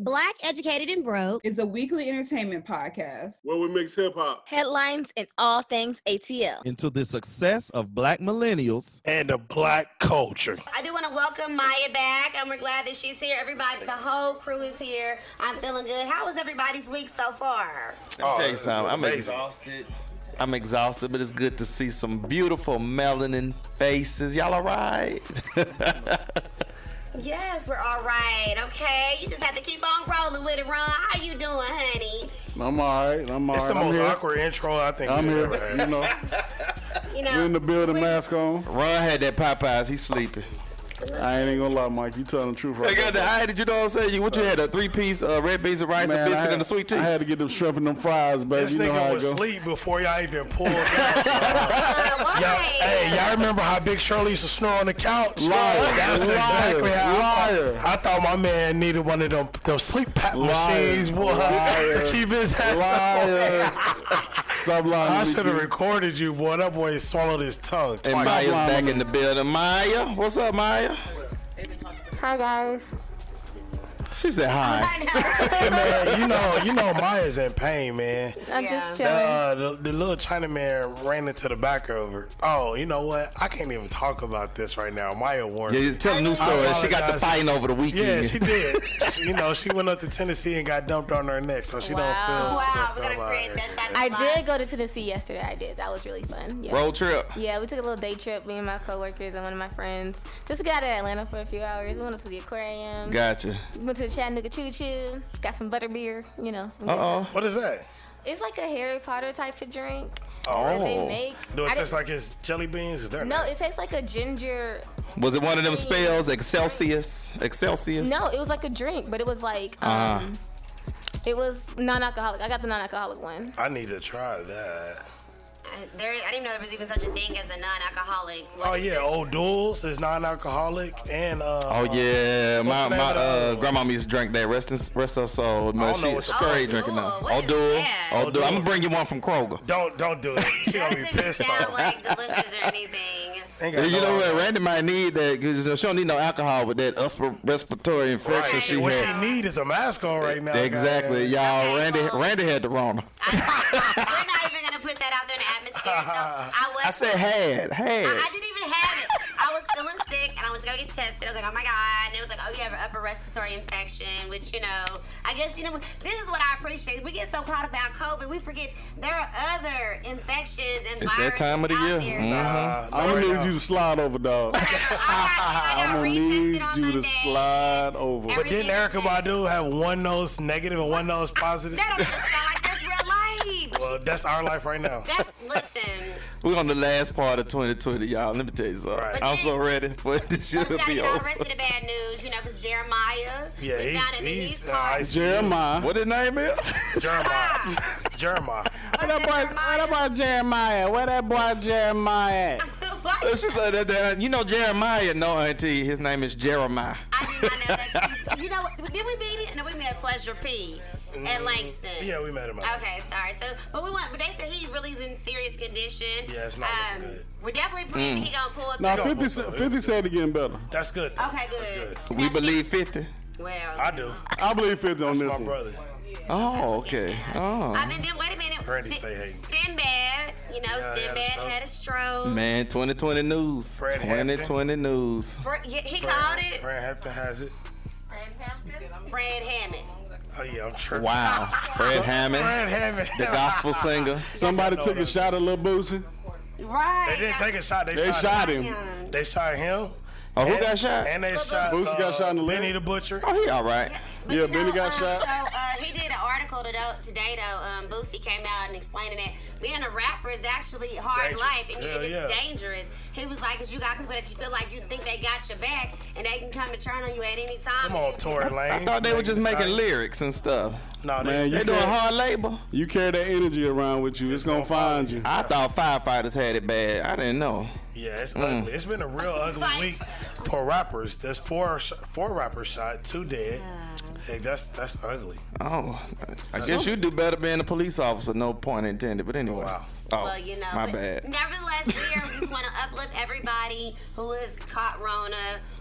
Black Educated and Broke is a weekly entertainment podcast where we mix hip hop, headlines, and all things ATL into the success of black millennials and the black culture. I do want to welcome Maya back, and we're glad that she's here. Everybody, the whole crew is here. I'm feeling good. How was everybody's week so far? Let me tell you oh, something. I'm exhausted. I'm exhausted, but it's good to see some beautiful melanin faces. Y'all all right? Yes, we're all right. Okay, you just have to keep on rolling with it, Ron. How you doing, honey? I'm all right. I'm all it's right. the I'm most here. awkward intro I think I'm we've here. ever had. You know, You we know, in the building, mask on. Ron had that Popeyes. He's sleeping. I ain't gonna lie, Mike. You telling the truth right I got the now. eye. Did you know what I'm saying? You, what you had? A three piece uh, red beans and rice, Man, a I biscuit, had, and a sweet tea. I had to get them shrimp and them fries, baby. This you know how nigga was go. asleep before y'all even pulled out. why? y'all, hey, y'all remember how Big Shirley used to snore on the couch? Liar. That's Liar. exactly how I Liar. thought, I thought my man needed one of them, them sleep pap Liar. machines boy, Liar. to keep his ass Liar. up. Stop lying. I should have recorded you, boy. That boy swallowed his tongue and twice. Maya's back in the building. Maya, what's up, Maya? Hi, guys. She said hi. Hey, man, you know, you know, Maya's in pain, man. I'm Yeah. just chilling. Uh, the, the little China man ran into the back of her. Oh, you know what? I can't even talk about this right now. Maya warned Yeah, me. tell a new story. She got the apologize. fighting over the weekend. Yeah, she did. She- you know, she went up to Tennessee and got dumped on her neck, so she Wow. don't feel. Wow, we're gonna about create that type I vibe. did go to Tennessee yesterday. I did. That was really fun. Yeah. Road trip. Yeah, we took a little day trip, me and my coworkers and one of my friends. Just got to out of Atlanta for a few hours. We went to the aquarium. Gotcha. went to the Chattanooga Choo Choo. Got some butter beer. You know. Some Uh-oh. What is that? It's like a Harry Potter type of drink Oh. that they make. Do it I taste like it's jelly beans? They're No, nasty. it tastes like a ginger. Was it one of them spells? Excelsius. Excelsius. No, it was like a drink, but it was like um, Ah. it was non-alcoholic. I got the non-alcoholic one. I need to try that. There, I didn't know there was even such a thing as a non-alcoholic. What Oh yeah, it? O'Doul's is non-alcoholic and uh. Oh yeah, my my of the other uh, one? grandma used to drink that. Rest in, rest her soul. Man, don't she what the- straight Oh, drinking now. Duel. What Oh, is duel. that? Oh, Oh, duel. I'm gonna bring you one from Kroger. Don't don't do it. She gonna be That doesn't pissed sound off. like delicious or anything. Ain't got you no know what? Randy might need that because she don't need no alcohol with that usper- respiratory infection Right. she what had. she need is a mask on right now. exactly, goddamn. y'all. Okay, Randy, well- Randy had the Rona. We're not even gonna put that out there in the atmosphere. So I was. I said had, had. I, I didn't even have it. I was feeling sick and I went to go get tested. I was like, oh my God. And it was like, oh, you have an upper respiratory infection, which, you know, I guess, you know, this is what I appreciate. We get so caught about COVID, we forget there are other infections and It's that time of the year. there. Mhm. Uh, I'm gonna need you to slide over, dog. So I got, I I'm gonna need on you to slide over. Every- But didn't Erykah Badu have one nose negative and one nose positive? That don't sound like that's real life. Well, that's our life right now. That's, listen. We're on the last part of 2020, y'all. Let me tell you something. Right. I'm so ready for this shit But we to gotta be get all the rest of the bad news, you know, because Jeremiah Yeah, is he's- down in the he's, East uh, Jeremiah. What his name is? Jeremiah. Jeremiah. What that boy? What about Jeremiah? Where that boy Jeremiah? What? It's just that- that- you know Jeremiah, no auntie. His name is Jeremiah. I did not know that. You know what? Did we meet it? No, we met Pleasure P at Langston. Yeah, we met him. Okay, sorry. So, but we went. But they said he really is in serious condition. Yeah, it's not Um, looking good. we're definitely praying he gonna pull through. Now go 50, for said- it. 50 said it getting better. That's good. though. Okay, That's good. good. We believe 50. Well, I do. I believe 50 on That's this my one. brother. Oh, okay. Oh. I mean, then wait a minute. Brandy Sin- stay hating. Sinbad, you know, Yeah, he had a Sinbad stroke. had a stroke. Man, 2020 news. Fred Hampton. 2020 news. For, yeah, he called it Fran Hampton has it. Fred Hampton. Fred Hammond. Oh yeah, I'm sure. Wow. Fred Hammond, Fran Hammond. the gospel singer. Somebody took a shot at Lil Boosie. Right. They didn't take a shot. They, They shot, shot him. him. him. They shot him. Oh, who And- got shot? And they shot. Boosie got uh, shot in the leg. Benny the Butcher. Oh, he all right. But Yeah, you Benny know, got um, shot. So uh, he did an article today, today though. Um, Boosie came out and explaining that being a rapper is actually hard Dangerous. life and, Hell and it's yeah. dangerous. He was like, cause you got people that you feel like you think they got your back and they can come and turn on you at any time. Come on, Tory Lane. I thought they were just making lyrics. lyrics and stuff. No, they, Man, They you doing hard labor. You carry that energy around with you. It's, gonna, gonna find you. you. I thought firefighters had it bad. I didn't know. Yeah, it's Mm. ugly. It's been a real ugly Right. week for rappers. There's four four rappers shot, two dead. Hey, that's that's ugly. Oh, I guess you do better being a police officer. No point intended. But anyway. Wow. Oh, well, you know, my but bad. Nevertheless, we are, just want to uplift everybody who has caught Rona,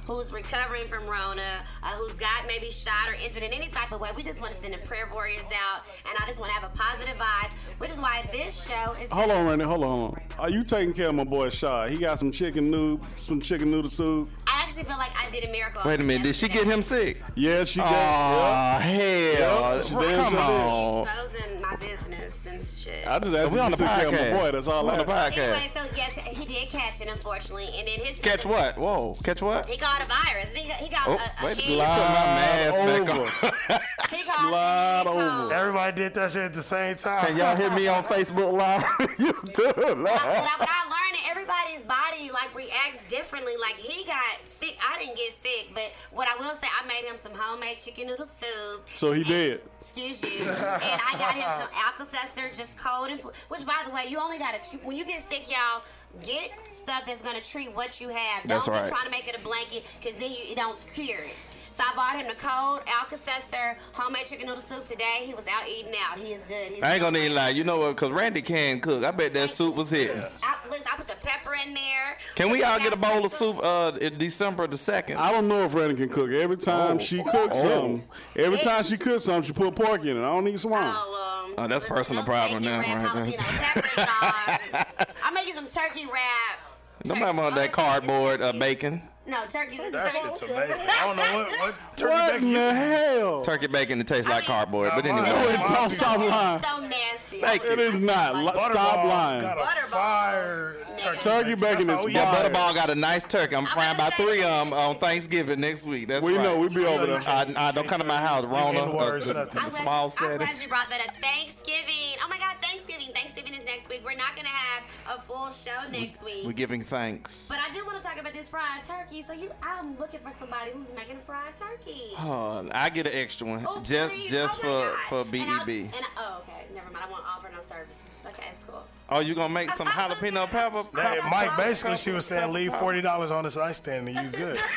who's recovering from Rona, uh, who's got maybe shot or injured in any type of way. We just want to send the prayer warriors out, and I just want to have a positive vibe, which is why this show is. Hold on, Randy. Hold on. Are you taking care of my boy Shaw? He got some chicken noodle, some chicken noodle soup. I actually feel like I did a miracle. Wait a minute, did she get him sick? Yeah, she Oh, got. hell. Yep, she Come sure did. on. Exposing my business and shit. I just asked We if on the took care of my podcast. boy. That's all We I on the podcast. Anyway, so yes, he did catch it, unfortunately, and then his Catch what? Whoa, catch what? He caught a virus. I think he got Oh, a, a wait, hand- put my mask back over. on. He caught Slide he over. Everybody did that shit at the same time. Can y'all hear me on Facebook Live? YouTube But I, but, Live. I, but I learned that everybody's body like reacts differently. Like he got sick. I didn't get sick, but what I will say, I made him some homemade chicken noodle soup. So he did. Excuse you. And I got him some Alka-Seltzer, just cold and flu. Which, by the way, you only got to when you get sick, y'all. Get stuff that's gonna treat what you have. Don't That's be trying to make it a blanket, cause then you, you don't cure it. So I bought him the cold Alka-Seltzer homemade chicken noodle soup today. He was out eating out. He is good. He's I ain't gonna doing even lie. You know what? Cause Randy can cook. I bet that soup was hitting. I, listen, I put the pepper in there. Can we all get a bowl of soup uh in December the second? I don't know if Randy can cook. Every time Oh. she cooks Oh. something, every time she cooks something, she put pork in it. I don't need swamp. Oh, um, Oh, that's personal problem now, wrap right jalapeno peppers on. I'm making some turkey wrap. Nobody Turkey- want oh, that it's- cardboard uh, bacon. No, turkey's a That turkey. shit's amazing. I don't know what, what turkey What bacon in the hell? Turkey bacon that tastes I like mean- cardboard. But anyway. mine- Wait, don't stop lying. so nasty. Thank It is not. Li- Stop Butterball lying. Got a Butterball. fire turkey, Turkey bacon That's is all we Yeah, fire. Butterball got a nice turkey. I'm frying gonna about say three that. um on Thanksgiving next week. That's We right. know. We be over there. I, I don't come to my house, Rona. N-words, uh, nothing. the I'm glad, small you, I'm setting. glad you brought that up. Thanksgiving. Oh my God, Thanksgiving. Thanksgiving is next week. We're not going to have a full show next week. We're giving thanks. But I do want to talk about this fried turkey. So you, I'm looking for somebody who's making fried turkey. Oh, I get an extra one Oh, just please. just Oh for for And BEB. And I, oh, okay. Never mind. I won't offer no services. Okay, it's cool. Oh, you gonna make some jalapeno pepper? Hey, Mike, basically, she was saying leave forty dollars on this ice stand and you good.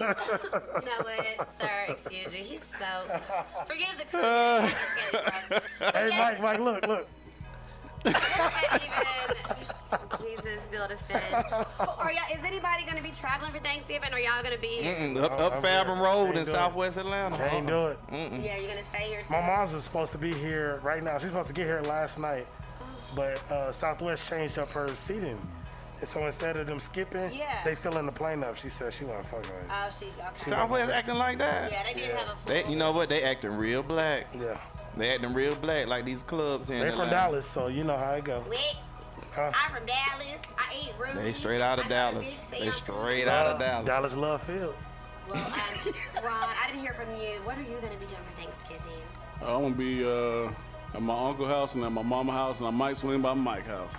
You know what, sir? Excuse you. He's so. Forgive the crew. hey, Mike, Mike, look, look. Jesus, build a fence. Are y'all, is anybody going to be traveling for Thanksgiving? Or y'all going to be here? Mm-mm, up up I'm Fathom good. Road in do it. Southwest Atlanta. Can't do it. Yeah, you're going to stay here too. My mom's was supposed to be here right now. She's supposed to get here last night, but uh, Southwest changed up her seating. And so instead of them skipping, Yeah. they filling the plane up. She said she wasn't fucking with it. Oh, she. Okay. Southwest acting like that. Yeah, they did have a full. They, you know what? They acting real black. Yeah. They acting real black, like these clubs here in They from Atlanta. Dallas, so you know how it go. Wait. Huh? I'm from Dallas. I eat Ruby. They straight out of I Dallas. They straight out of Dallas. Dallas Love Field. Well, um, Ron, I didn't hear from you. What are you going to be doing for Thanksgiving? I'm gonna be uh, at my uncle's house and at my mama's house, and I might swing by Mike's house.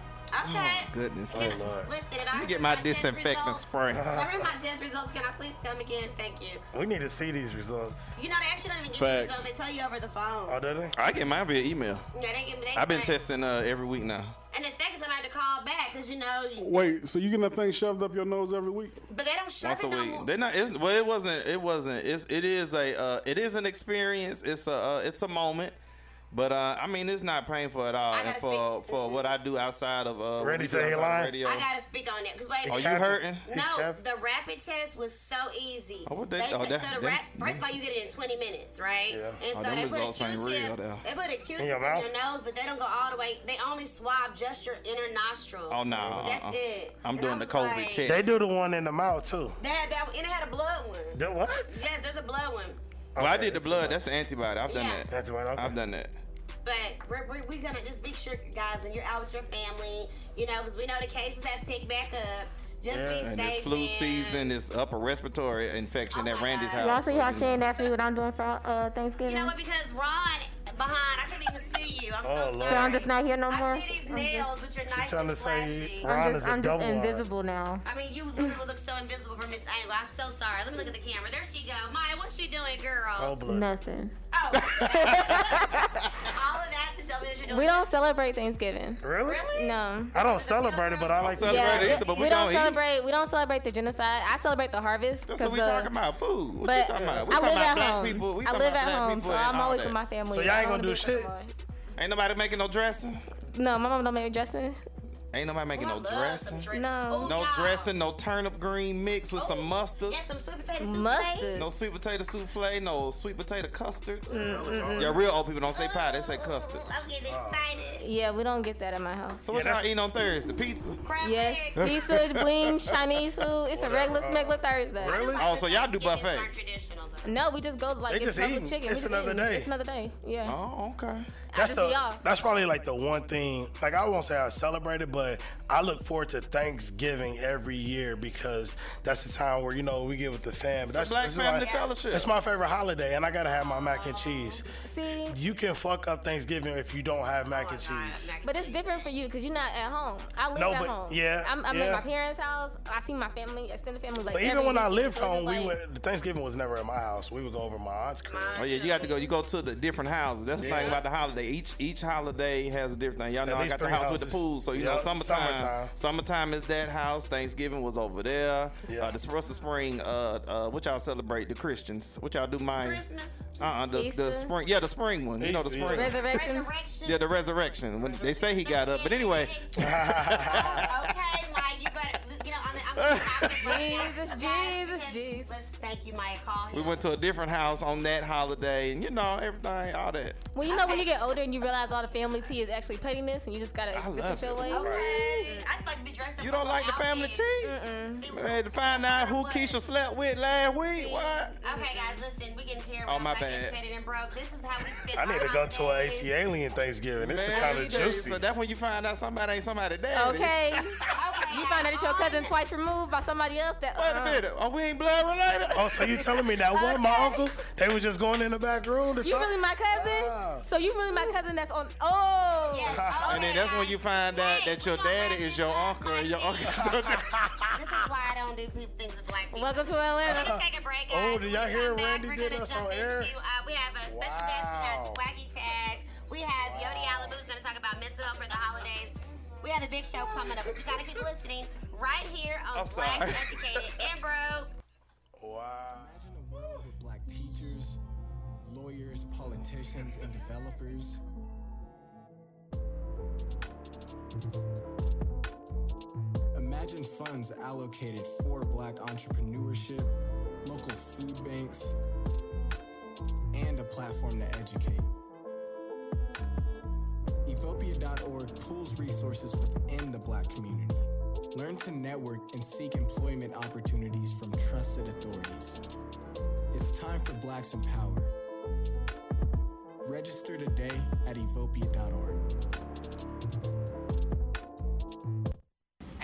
Okay. Goodness. Oh, Lord. Listen, if I Let me get hear my test disinfectant results- spray. If I hear my test results, can I please come again? Thank you. We need to see these results. You know, they actually don't even give Facts. you results. They tell you over the phone. Oh, did they? I get mine via email. Yeah, they give me. They I've been testing uh, every week now. And the second time I had to call back because you know, you- Wait, so you getting that thing shoved up your nose every week? but they don't shove Once it a no week. more. They're not. It's, well, it wasn't. It wasn't. It's. It is a. Uh, it is an experience. It's a. Uh, it's a moment. But uh, I mean, it's not painful at all. And for speak- for what I do outside of uh, Randy we do say he outside of lying? radio. I gotta speak on that because wait. Are you hurting? No, the rapid test was so easy. Oh, what they- They oh, said- that- so the them- rap, first of all, you get it in 20 minutes, right? Yeah. And Oh, so them they put a results ain't real, Q-tip. though. They put a Q-tip In in your your, nose, but they don't go all the way. They only swab just your inner nostril. Oh no. That's uh-uh. it. I'm And doing the COVID like- test. They do the one in the mouth too. They had that, and it had a blood one. The what? Yes, there's a blood one. Well, I did the blood. That's the antibody. I've done that. That's what. I've done that. But we're, we're, we're gonna just be sure, guys, when you're out with your family, you know, because we know the cases have picked back up. Just Yeah. be And safe. this flu man. season, this upper respiratory infection Oh at Randy's God. house. Y'all see so, how you she ain't asked me what I'm doing for uh, Thanksgiving? You know what? Because Ron behind, I couldn't even see you. I'm Oh, so sorry. So I'm just not here no more? I see these I'm just- nails, which are nice trying and to say flashy. I'm is just, a I'm just double wide. invisible now. I mean, you literally look so invisible from this angle. I'm so sorry. Let me look at the camera. There she go. Maya, what you doing, girl? Oh, blood. Nothing. Oh. All of that to tell me that you're doing. We don't celebrate Thanksgiving. Really? Really? No. I don't celebrate it, but I like to. Celebrate it either, but we we don't gonna eat. celebrate. We don't celebrate the genocide. I celebrate the harvest. That's what 'cause we the- talking about. Food. What But you talking about? We I talking live about at black home. people. We I live at home, people so I'm always with my family. So y'all I ain't gonna do get shit? Ain't nobody making no dressing. No, my mom don't make dressing. Ain't nobody making Oh, no dressing. dressing. No. Ooh, No y'all. dressing, no turnip green mix with some mustard. And some sweet potato souffle. Mustard. No sweet potato souffle, no sweet potato custards. Mm, mm, mm, Yeah, real old people don't say pie, they say custards. I'm getting excited. Yeah, we don't get that at my house. So what Yeah, y'all eating on Thursday? Pizza? Crab Yes, leg. pizza, wings, Chinese food. It's a regular smegular uh, Thursday. Really? Oh, so y'all do buffet? aren't traditional, though. No, we just go like They get just eating. chicken. It's another eating. day. It's another day. Yeah. Oh, okay. That's the be that's probably like the one thing. Like I won't say I celebrate it, but I look forward to Thanksgiving every year because that's the time where you know we get with the fam. That's Black this is family my, fellowship. It's my favorite holiday, and I gotta have my mac and cheese. See, You can fuck up Thanksgiving if you don't have mac and cheese. but it's different for you because you're not at home. I live No, at but- home. yeah, I'm, I'm yeah. at my parents' house. I see my family, extended family. Like But even every when I week, lived so it's home, we like- went. The Thanksgiving was never at my house. We would go over to my aunt's crib. Oh yeah, you got to go. You go to the different houses. That's the thing about the holiday. Each each holiday has a different thing. Y'all know I got the three house with the pool, so you know Yup, summertime. summertime. Summertime is that house. Thanksgiving was over there. Yeah. Uh, the rest of spring. Uh, uh, what y'all celebrate? The Christians. What y'all do? Mine. Christmas. Uh, uh the, the spring. Yeah, the spring one. You know the Easter, yeah. spring. resurrection. Resurrection. Yeah, the resurrection. When they say he got up, but anyway. Oh, okay, Mike, you better, Jesus, Jesus, Jesus. Let's thank you, Mike. Call him. We went to a different house on that holiday, and you know everything, all that. Well, you know when you get older and you realize all the family tea is actually pettiness, and you just gotta I your way. Okay. I just like to be dressed up. You don't like the family outfit. tea? See what- Man, to find out who what? Keisha slept with last week. What? Okay, guys, listen, we getting here Oh, about my black bad. and broke. This is how we spend I need to go to a. AT Alien Thanksgiving. This is kind of juicy. So that's when you find out somebody ain't somebody daddy. Okay. Okay, You guys, find out it's your on- cousin twice removed by somebody else. That Wait a uh, minute. Oh, we ain't blood related? Oh, so you telling me that one, my uncle, they were just going in the back room to You talk? really my cousin? Ah. So you really my cousin that's on? Oh. Yes, And then that's when you find out Hey, that your daddy is your uncle and your this. uncle. This is why I don't do people things with black people. Welcome to We're Atlanta. gonna take a break, guys. Oh, did y'all hear come back, Randy we're did gonna us jump on air? Into, uh, we have a special guest. We got Wow. Swaggy Tags. We have Yodi Allen who's gonna talk about mental health for the holidays. We have a big show coming up, but you gotta keep listening right here on I'm Black sorry. Educated and Broke. Wow. Imagine a world with black teachers, lawyers, politicians, and developers. Imagine funds allocated for black entrepreneurship, local food banks, and a platform to educate. Evopia.org pools resources within the black community. Learn to network and seek employment opportunities from trusted authorities. It's time for Blacks in Power. Register today at evopia.org.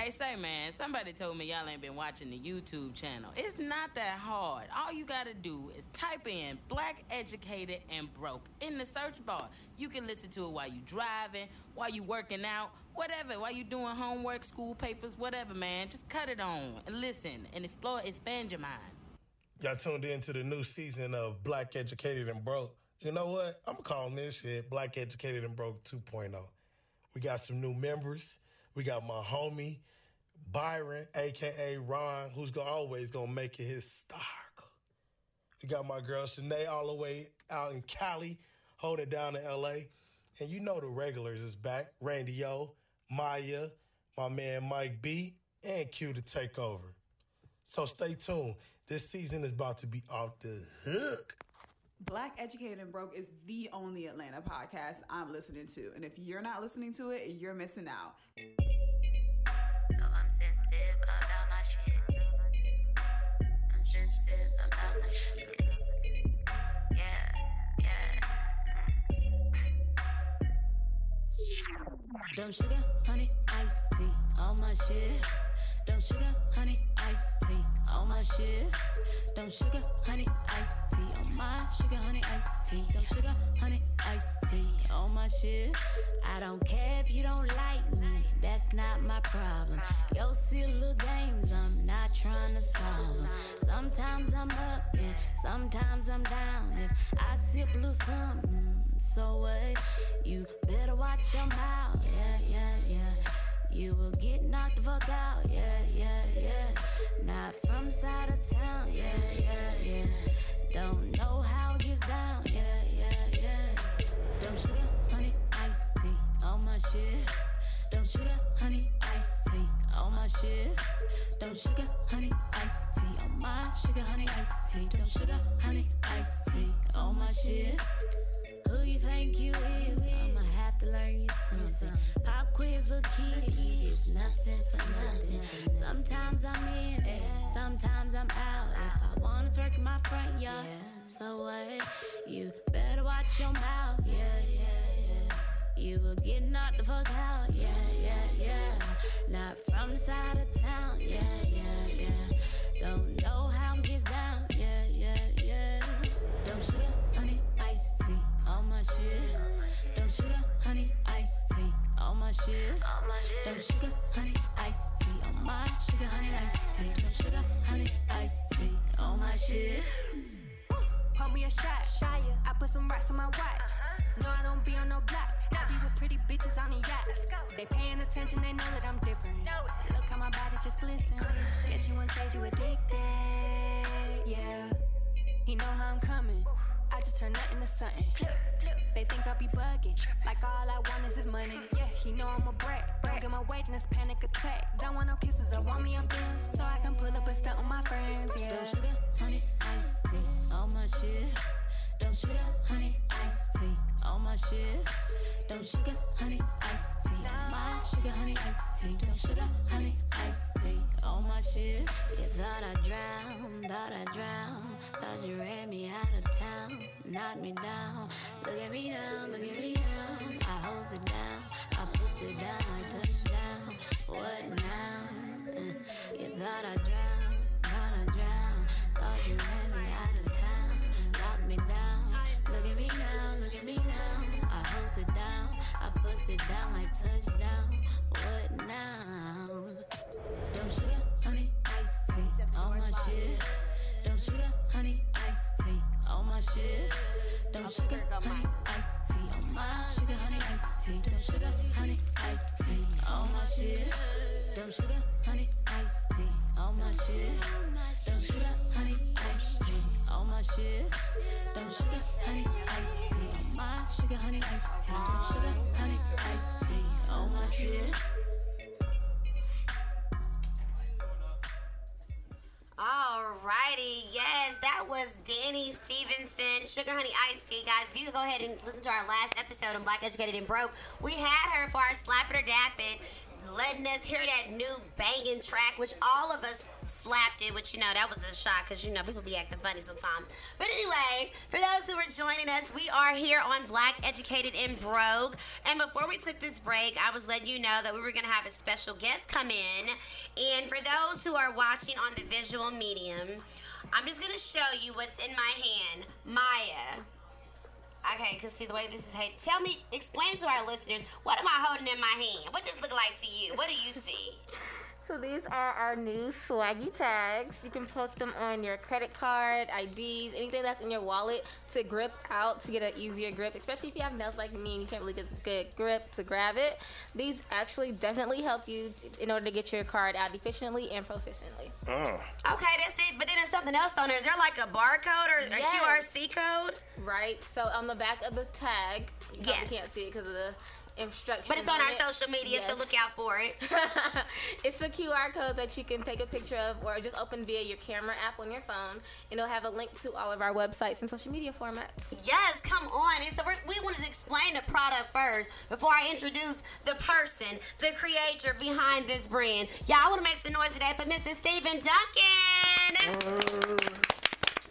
Hey, say man, somebody told me y'all ain't been watching the YouTube channel. It's not that hard. All you gotta do is type in Black Educated and Broke in the search bar. You can listen to it while you driving, while you working out, whatever, while you doing homework, school papers, whatever, man. Just cut it on and listen and explore, expand your mind. Y'all tuned in to the new season of Black Educated and Broke. You know what? I'm calling this shit Black Educated and Broke 2.0. We got some new members. We got my homie Byron, aka Ron, who's gonna, always gonna make it his stock. We got my girl Shanae all the way out in Cali, holding down in LA. And you know the regulars is back. Randy O, Maya, my man Mike B, and Q to take over. So stay tuned. This season is about to be off the hook. Black Educated and Broke is the only Atlanta podcast I'm listening to. And if you're not listening to it, you're missing out. Dumb sugar, honey, iced tea, all my shit. Dumb sugar, honey, iced tea, all my shit. Dumb sugar, honey, iced tea, on my sugar, honey, iced tea. Dumb sugar, honey, iced tea, on my shit. I don't care if you don't like me, that's not my problem. Your silly little games, I'm not trying to solve 'em. Sometimes I'm up and sometimes I'm down. If I sip a little something, so wait, you better watch your mouth. Yeah, yeah, yeah. You will get knocked the fuck out. Yeah, yeah, yeah. Not from side of town. Yeah, yeah, yeah. Don't know how it gets down. Yeah, yeah, yeah. Don't sugar, honey iced tea on my shit? Don't sugar, honey iced tea on my shit? Don't sugar, honey, iced tea on my sugar, honey, iced tea. Don't sugar, honey, iced tea on my shit. Who you think you is? I'ma have to learn you something. Pop quiz, look kid, it's nothing for nothing. Sometimes I'm in it, sometimes I'm out. If I wanna twerk in my front yard, so what? You better watch your mouth, yeah, yeah, yeah. You were getting knocked the fuck out, yeah, yeah, yeah. Not from the side of town, yeah, yeah, yeah. Don't know how it gets down, yeah, yeah, yeah. Don't sugar, my shit. Don't sugar, honey, iced tea, on my shit. Don't sugar, honey, iced tea, on my sugar, honey, iced tea. Don't sugar, honey, iced tea, on my shit. Pour me a shot, Shia. I put some rocks on my watch. No, I don't be on no block. I be with pretty bitches on the yacht. They paying attention, they know that I'm different. Look how my body just glisten. Get you one taste, you addicted. Yeah. He know how I'm coming. I just turn nothing to something. They think I be bugging. Like all I want is his money. Yeah, he know I'm a brat. Don't get my weight in this panic attack. Don't want no kisses, I want me a Benz. So I can pull up and stunt with my friends. Yeah. Sugar, honey, tea, on my shit. Don't sugar, honey, iced tea, All my shit. Don't sugar, honey, iced tea, my sugar, honey, iced tea. Don't sugar, honey, iced tea, All my shit. You thought I drowned, thought I drowned. Thought you ran me out of town, knocked me down. Look at me now, look at me now. I hold it down, I push it down I like touchdown. What now? Uh, You thought I drowned, thought I drowned. Thought you ran me out of knocked me down. Look at me now, look at me now. I hold it down, I push it down like touchdown. What now? Don't sugar, honey, iced tea on my shit. Don't sugar, honey, iced tea on my shit. Don't sugar, honey, iced tea on my sugar, honey, iced tea. Don't sugar, honey, iced tea on my shit. Don't sugar, honey, iced Sugar, honey, iced tea on my shit. Alrighty, yes, that was Danny Stevenson, Sugar Honey Iced Tea. Guys, if you could go ahead and listen to our last episode on Black Educated and Broke, we had her for our Slap It or Dap It, letting us hear that new banging track, which all of us slapped it, which, you know, that was a shock because, you know, people be acting funny sometimes. But anyway, for those who are joining us, we are here on Black Educated and Broke. And before we took this break, I was letting you know that we were to have a special guest come in. And for those who are watching on the visual medium, I'm just to show you what's in my hand. Maya. Okay, because see the way this is hey, tell me, explain to our listeners, what am I holding in my hand? What does look like to you? What do you see? So these are our new swaggy tags. You can post them on your credit card, IDs, anything that's in your wallet to grip out to get an easier grip, especially if you have nails like me and you can't really get good grip to grab it. These actually definitely help you in order to get your card out efficiently and proficiently. Oh. Okay, that's it. But then there's something else on there. Is there like a barcode or a Yes. QRC code? Right. So on the back of the tag, you probably Yes. can't see it because of the instructions. But it's on our it. social media, so look out for it. it's a QR code that you can take a picture of or just open via your camera app on your phone. And it'll have a link to all of our websites and social media formats. Yes, come on. And so we're, we wanted to explain the product first before I introduce the person, the creator behind this brand. Y'all, want to make some noise today for Mr. Stephen Duncan.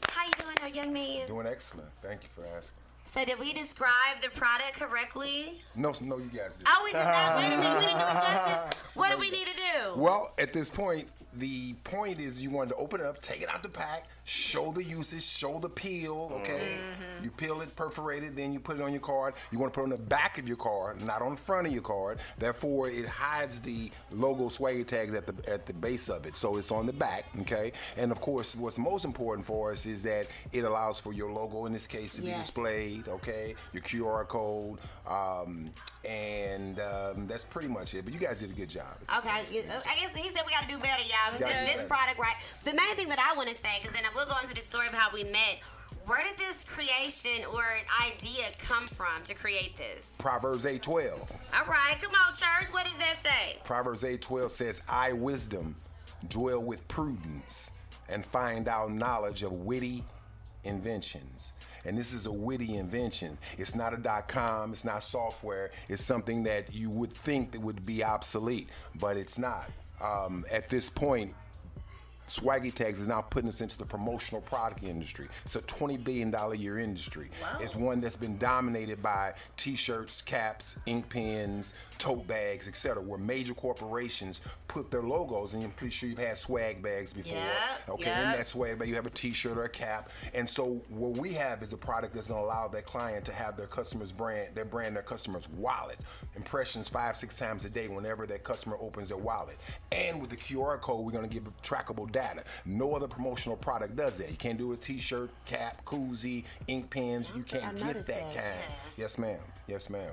How you doing, our young man? Doing excellent. Thank you for asking. So did we describe the product correctly? No, no, you guys did. Oh, we did not. Wait a minute. We didn't do it justice. What do we need to do? Well, at this point, the point is you wanted to open it up, take it out the pack, show the usage, show the peel, okay? Mm-hmm. You peel it, perforate it, then you put it on your card. You want to put it on the back of your card, not on the front of your card. Therefore, it hides the logo swagger tags at the at the base of it. So it's on the back, okay? And of course, what's most important for us is that it allows for your logo in this case to be displayed, okay? Your QR code, um, and um, that's pretty much it. But you guys did a good job. Okay, I guess he said we got to do better, y'all. This, this product, right? The main thing that I want to say, because then we'll go into the story of how we met. Where did this creation or idea come from to create this? Proverbs 8:12. All right, come on, church. What does that say? Proverbs 8:12 says, "I wisdom dwell with prudence, and find out knowledge of witty inventions. And this is a witty invention. It's not a dot com, it's not software, it's something that you would think that would be obsolete, but it's not. Um, at this point, Swaggy Tags is now putting us into the promotional product industry. It's a $20 billion a year industry. It's one that's been dominated by t-shirts, caps, ink pens, tote bags, etc., where major corporations put their logos, and I'm pretty sure you've had swag bags before. Yep, okay, in yep. that swag bag, you have a t-shirt or a cap. And so what we have is a product that's gonna allow that client to have their customer's brand, their brand, their customer's wallet. Impressions five, six times a day whenever that customer opens their wallet. And with the QR code, we're gonna give trackable data. No other promotional product does that. You can't do a t-shirt, cap, koozie, ink pens. You can't get that that, kind. Yes, ma'am. Yes, ma'am.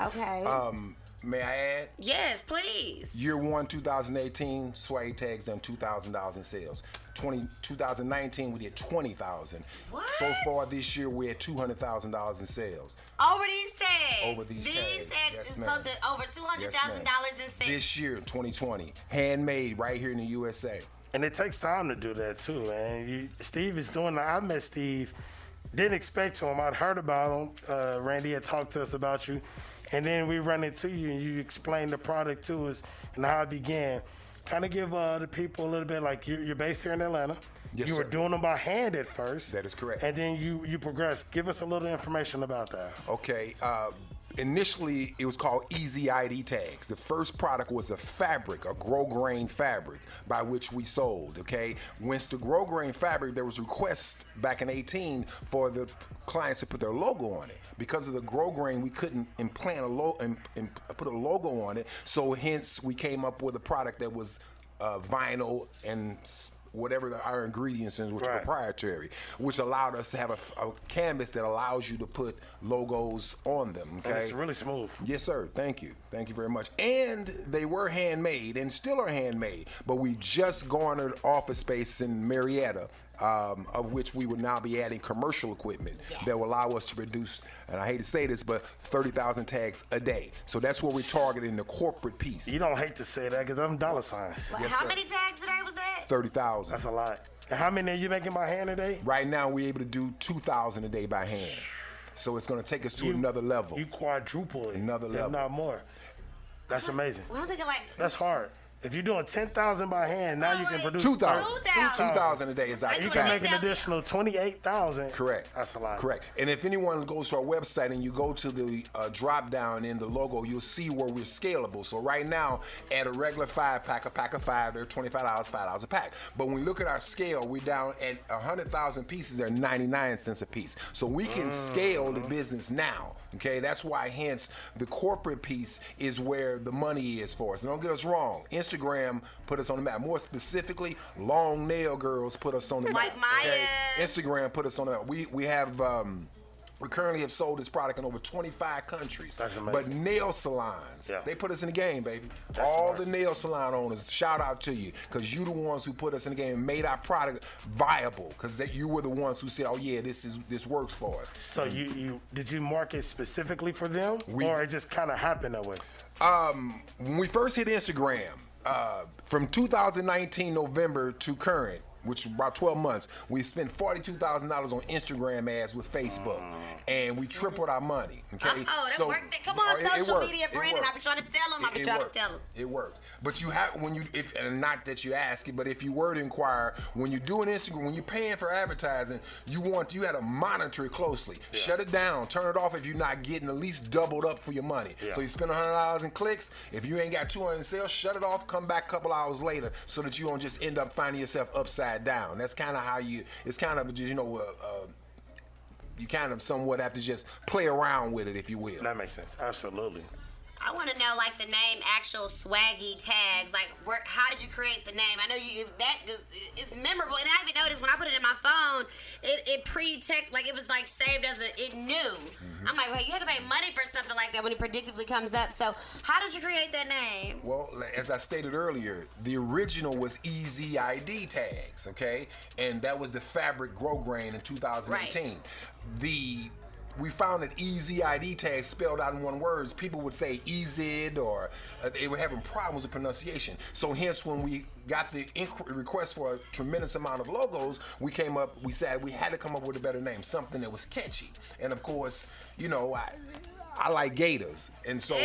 Okay. Um, may I add? yes, please. Year one, 2018, Swag Tags done $2,000 in sales. 20, 2019, we did 20,000. So far this year, we're at $200,000 in sales. Over these tags. Over these tags. tags Yes, is to over two hundred thousand dollars in sales. This year, 2020, handmade right here in the USA. And it takes time to do that too, man. You, Steve is doing that. I met Steve, didn't expect to him. I'd heard about him. Uh, Randy had talked to us about you, and then we run into you, and you explained the product to us and how it began. Kind of give uh, the people a little bit like you're, you're based here in Atlanta. Yes, you were sir. doing them by hand at first. That is correct. And then you you progressed. Give us a little information about that. Okay. Uh, initially, it was called Easy ID tags. The first product was a fabric, a grosgrain fabric, by which we sold. Okay. Once the grosgrain fabric, there was requests back in 18 for the clients to put their logo on it. Because of the grosgrain, we couldn't implant a logo and, put a logo on it. So hence, we came up with a product that was uh, vinyl and whatever the, our ingredients is, which are proprietary, which allowed us to have a, a canvas that allows you to put logos on them. And Okay, it's really smooth. Yes, sir. Thank you. Thank you very much. And they were handmade and still are handmade, but we just garnered office space in Marietta. Um, of which we would now be adding commercial equipment that will allow us to produce, and I hate to say this, but 30,000 tags a day. So that's where we're targeting the corporate piece. You don't hate to say that because I'm dollar signs. Well, how many tags today was that? 30,000. That's a lot. And how many are you making by hand a day? Right now, we're able to do 2,000 a day by hand. So it's going to take us to You- another level. You quadruple it. Another if level. not more. That's amazing. Well, I'm thinking like That's hard. If you're doing 10,000 by hand, now you can produce 2,000. 2,000. 2,000 a day is our You can make an additional 28,000. Correct. That's a lot. Correct. And if anyone goes to our website and you go to the uh, drop down in the logo, you'll see where we're scalable. So right now, at a regular five pack, a pack of five, they're twenty-five dollars, five dollars a pack. But when we look at our scale, we're down at hundred thousand pieces. They're ninety-nine cents a piece. So we can Mm. scale the business now. Okay, that's why hence the corporate piece is where the money is for us. Don't get us wrong. Instagram put us on the map. More specifically, long nail girls put us on the map. Like map. Maya. Instagram put us on the map. We we have um we currently have sold this product in over 25 countries. That's amazing. But nail salons, Yeah. they put us in the game, baby. That's All smart. the nail salon owners, shout out to you, because you the ones who put us in the game and made our product viable. Because you were the ones who said, "Oh yeah, this is this works for us." So you, you did you market specifically for them, or it just kind of happened that way? Um, when we first hit Instagram, uh, from 2019 November to current, which is about 12 months, we spent $42,000 on Instagram ads with Facebook, mm. and we tripled our money. Okay, Oh, that So- worked. Come Oh, on, it- it social worked. media, It Brandon. I've been trying to tell them. I've been It trying worked. to tell him. It works. But you have when you if and not that you ask it, but if you were to inquire, when you do an Instagram, when you're paying for advertising, you want you had to monitor it closely. Shut it down. Turn it off if you're not getting at least doubled up for your money. Yeah. So you spend hundred dollars in clicks. If you ain't got 200 in sales, shut it off. Come back a couple hours later so that you don't just end up finding yourself upside down. That's kind of how you. It's kind of just you know. Uh, uh, you kind of somewhat have to just play around with it, if you will. That makes sense. Absolutely. I want to know like the name, actual swaggy tags. Like, where? How did you create the name? I know you that is- it's memorable, and I even noticed when I put it in my phone, it it pre-text like it was like saved as a it knew. Mm-hmm. I'm like, well, you had to pay money for something like that when it predictably comes up. So, how did you create that name? Well, as I stated earlier, the original was Easy ID tags, okay? And that was the fabric grosgrain in 2018. The we found that easy ID tags spelled out in one word, people would say EZ or uh, they were having problems with pronunciation. So hence, when we got the request for a tremendous amount of logos, we came up, we said we had to come up with a better name, something that was catchy. And of course, you know, I, I like Gators, and so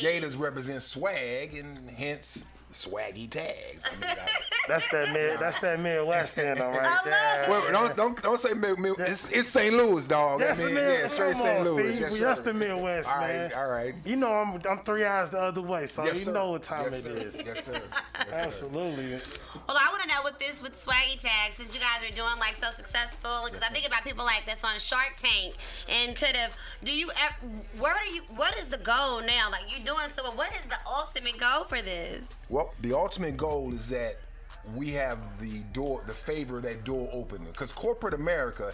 Gators represent swag, and hence swaggy tags. I mean, I- That's that mid. That's that Midwest end, all right there. Well, don't don't don't say mil, mil, it's, it's St. Louis, dog. That's I mean, the Mid- yeah, straight come St. on, Louis. Steve. Yes, We- sir. That's the Midwest, All right, man. all right. You know I'm I'm three hours the other way, so Yes, you sir. know what time Yes, it sir. is. Yes, sir. Absolutely. Well, I want to know with this with Swaggy tags, since you guys are doing like so successful, because I think about people like that's on Shark Tank and could have. Do you? ev- Where do you? What is the goal now? Like you're doing so. What is the ultimate goal for this? Well, the ultimate goal is that we have the door, the favor of that door opening. Because corporate America,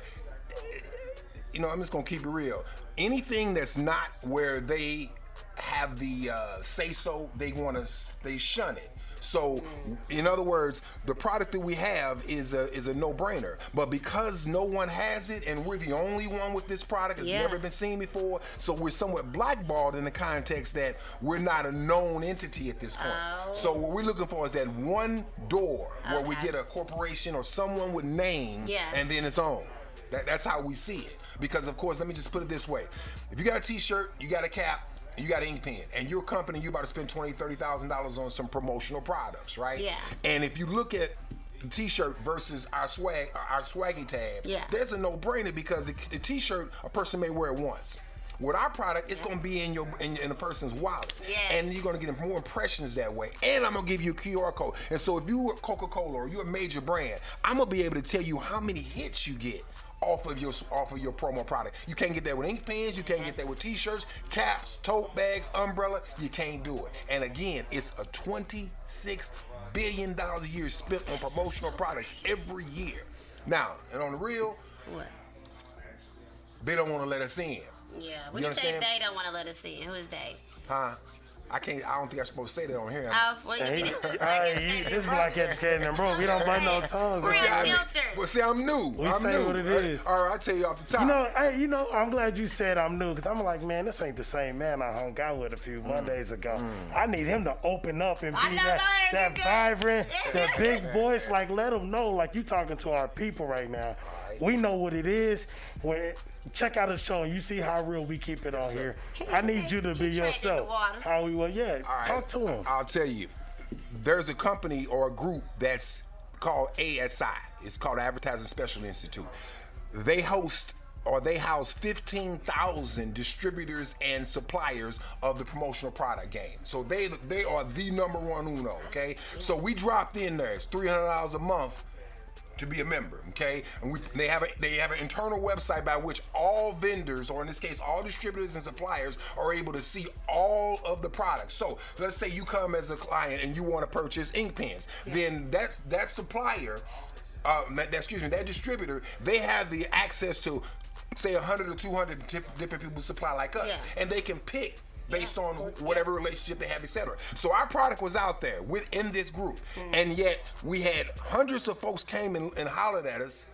you know, I'm just gonna keep it real. Anything that's not where they have the uh, say so, they want to, they shun it. So, mm. in other words, the product that we have is a is a no brainer. But because no one has it, and we're the only one with this product, it's Yeah. never been seen before. So we're somewhat blackballed in the context that we're not a known entity at this point. Oh. So what we're looking for is that one door where we get a corporation or someone with name, Yeah. and then it's on. That, that's how we see it. Because of course, let me just put it this way: if you got a T-shirt, you got a cap. You got an ink pen, and your company, you about to spend twenty, thirty thousand dollars on some promotional products, right? Yeah. And if you look at T-shirt versus our swag, our swaggy tab, Yeah. there's a no-brainer because the, the T-shirt a person may wear it once. With our product, it's gonna be in your in, in a person's wallet, Yes. and you're gonna get more impressions that way. And I'm gonna give you a QR code. And so if you were Coca-Cola or you're a major brand, I'm gonna be able to tell you how many hits you get off of your off of your promo product. You can't get that with ink pens. You can't get that with T-shirts, caps, tote bags, umbrella. You can't do it. And again, it's a 26 billion dollars a year spent on promotional products every year. Now, and on the real, What? they don't want to let us in. Yeah. When You you, say they don't want to let us in, who is they? Huh? I can't. I don't think I'm supposed to say that on here. Oh, well, you mean this is All right, you- this is black educated and bro. We don't bite no tongues. Well, see, I mean- unfiltered. well, see, I'm new. We I'm say new. what it is. All right, I'll tell you off the top. You know, hey, you know, I'm glad you said I'm new because I'm like, man, this ain't the same man I hung out with a few Mm. Mondays ago. I need him to open up and be know, that, that vibrant, that big voice. Like, let him know, like you talking to our people right now. We know what it is. When check out the show and you see how real we keep it on here. I need you to be yourself. How we well, yeah. All right. Talk to him. I'll tell you. There's a company or a group that's called ASI. It's called Advertising Special Institute. They host or they house 15,000 distributors and suppliers of the promotional product game. So they they are the number one uno, okay? So we dropped in there. It's $300 a month to be a member, okay? And we they have a they have an internal website by which all vendors, or in this case, all distributors and suppliers, are able to see all of the products. So let's say you come as a client and you want to purchase ink pens, then that's that supplier, uh, that, that- excuse me, that distributor, they have the access to say 100 or 200 different people supply like us, Yeah. and they can pick based on whatever relationship they have, etc. So our product was out there within this group, and yet we had hundreds of folks came and, and hollered at us.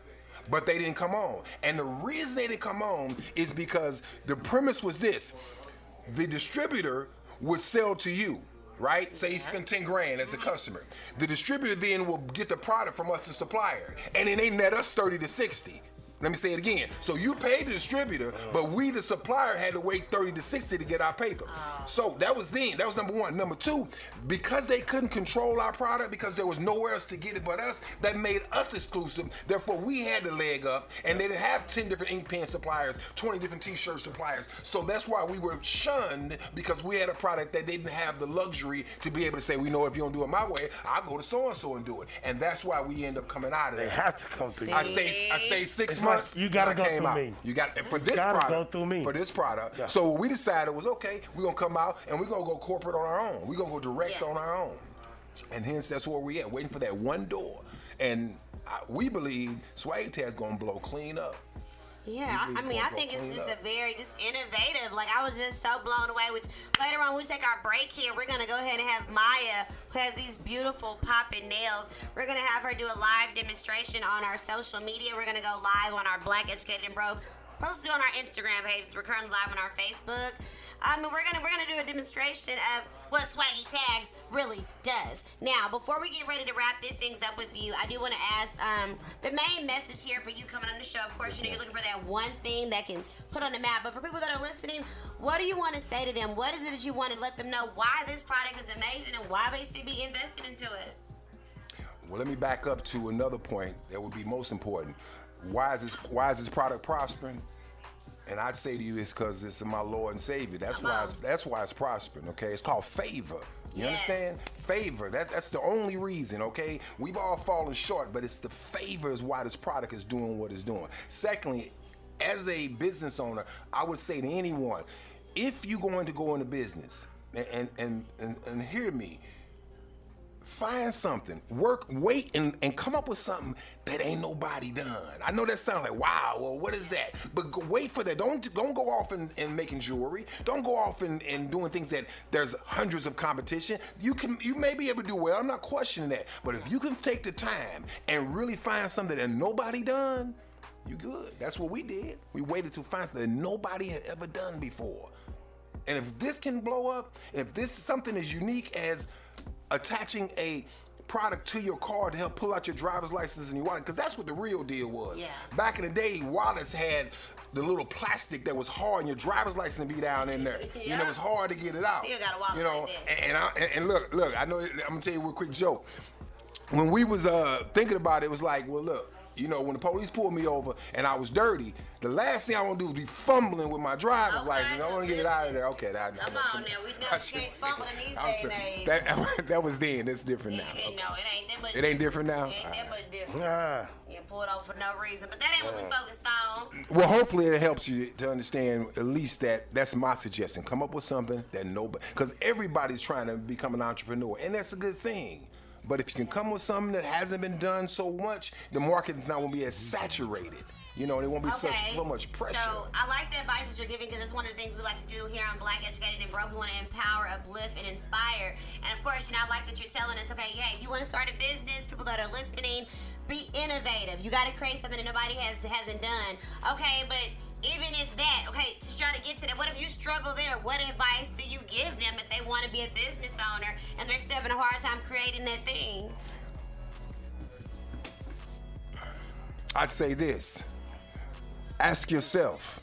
But they didn't come on. And the reason they didn't come on is because the premise was this the distributor would sell to you, right? Say you spend 10 grand as a customer. The distributor then will get the product from us, the supplier, and then they net us 30 to 60. Let me say it again. So you paid the distributor, uh. but we, the supplier, had to wait 30 to 60 to get our paper. Oh. So that was then. That was number one. Number two, because they couldn't control our product, because there was nowhere else to get it but us, that made us exclusive. Therefore, we had the leg up, and they didn't have 10 different ink pen suppliers, 20 different t-shirt suppliers. So that's why we were shunned, because we had a product that they didn't have the luxury to be able to say, we know if you don't do it my way, I'll go to so-and-so and do it. And that's why we end up coming out of They have to come through. I stay, I stayed six It's months. Like, you gotta and I go through out. me. You got for this gotta product. go through me. For this product. Yeah. So what we decided was okay. We're gonna come out and we're gonna go corporate on our own. We're gonna go direct Yeah. on our own. And hence that's where we at, waiting for that one door. And I, we believe Swag Tag's gonna blow clean up. Yeah, I, I mean, I think it's just a very just innovative. Like I was just so blown away. Which later on, when we take our break here, we're gonna go ahead and have Maya, who has these beautiful popping nails. We're gonna have her do a live demonstration on our social media. We're gonna go live on our Black Educated and Broke Post it on our Instagram page. We're currently live on our Facebook. Um, and we're gonna we're gonna do a demonstration of what Swaggy Tags really does. Now, before we get ready to wrap these things up with you, I do want to ask um, the main message here for you coming on the show. Of course, you know you're looking for that one thing that can put on the map. But for people that are listening, what do you want to say to them? What is it that you want to let them know why this product is amazing and why they should be investing into it? Well, let me back up to another point that would be most important. Why is this why is this product prospering? And I'd say to you, it's because it's my Lord and Savior. That's why it's, that's why it's prospering. Okay, it's called favor. You understand? Favor. That, that's the only reason. Okay, we've all fallen short, but it's the favor is why this product is doing what it's doing. Secondly, as a business owner, I would say to anyone, if you're going to go into business, and and, and, and hear me, find something, work, wait, and, and come up with something that ain't nobody done. I know that sounds like wow. Well, what is that? But go, wait for that. Don't don't go off and, and making jewelry. Don't go off and, and doing things that there's hundreds of competition. You can you may be able to do well. I'm not questioning that. But if you can take the time and really find something that nobody done, you good. That's what we did. We waited to find something that nobody had ever done before. And if this can blow up, if this is something as unique as attaching a product to your car to help pull out your driver's license and your wallet, because that's what the real deal was. Yeah. Back in the day, wallets had the little plastic that was hard, and your driver's license to be down in there. You know, it was hard to get it out. Still got a wallet You know, like and, and, I, and- look, look, I know. I'm gonna tell you a real quick joke. When we was uh, thinking about it, it was like, well, look. You know, when the police pulled me over and I was dirty, the last thing I want to do is be fumbling with my driver's license. I want to get it out of there. Okay, that. Come on now, we know you can't fumble in these days and sorry. age. That, that was then. It's different now. You know, it ain't that much. It ain't different now. It ain't that much different. Ah. You pull it over for no reason, but that ain't what we focused on. Well, hopefully it helps you to understand at least that that's my suggestion. Come up with something that nobody, because everybody's trying to become an entrepreneur, and that's a good thing. But if you can come with something that hasn't been done so much, the market is not going to be as saturated. You know, there won't be such so much pressure. So I like the advice that you're giving because it's one of the things we like to do here on Black Educated and Broke. We want to empower, uplift, and inspire. And of course, you know, I like that you're telling us, okay, hey, you want to start a business, people that are listening, be innovative. You got to create something that nobody has hasn't done. Okay, but even if that, okay, to try to get to that, what if you struggle there? What advice do you give them if they want to be a business owner and they're still having a hard time creating that thing? I'd say this. Ask yourself,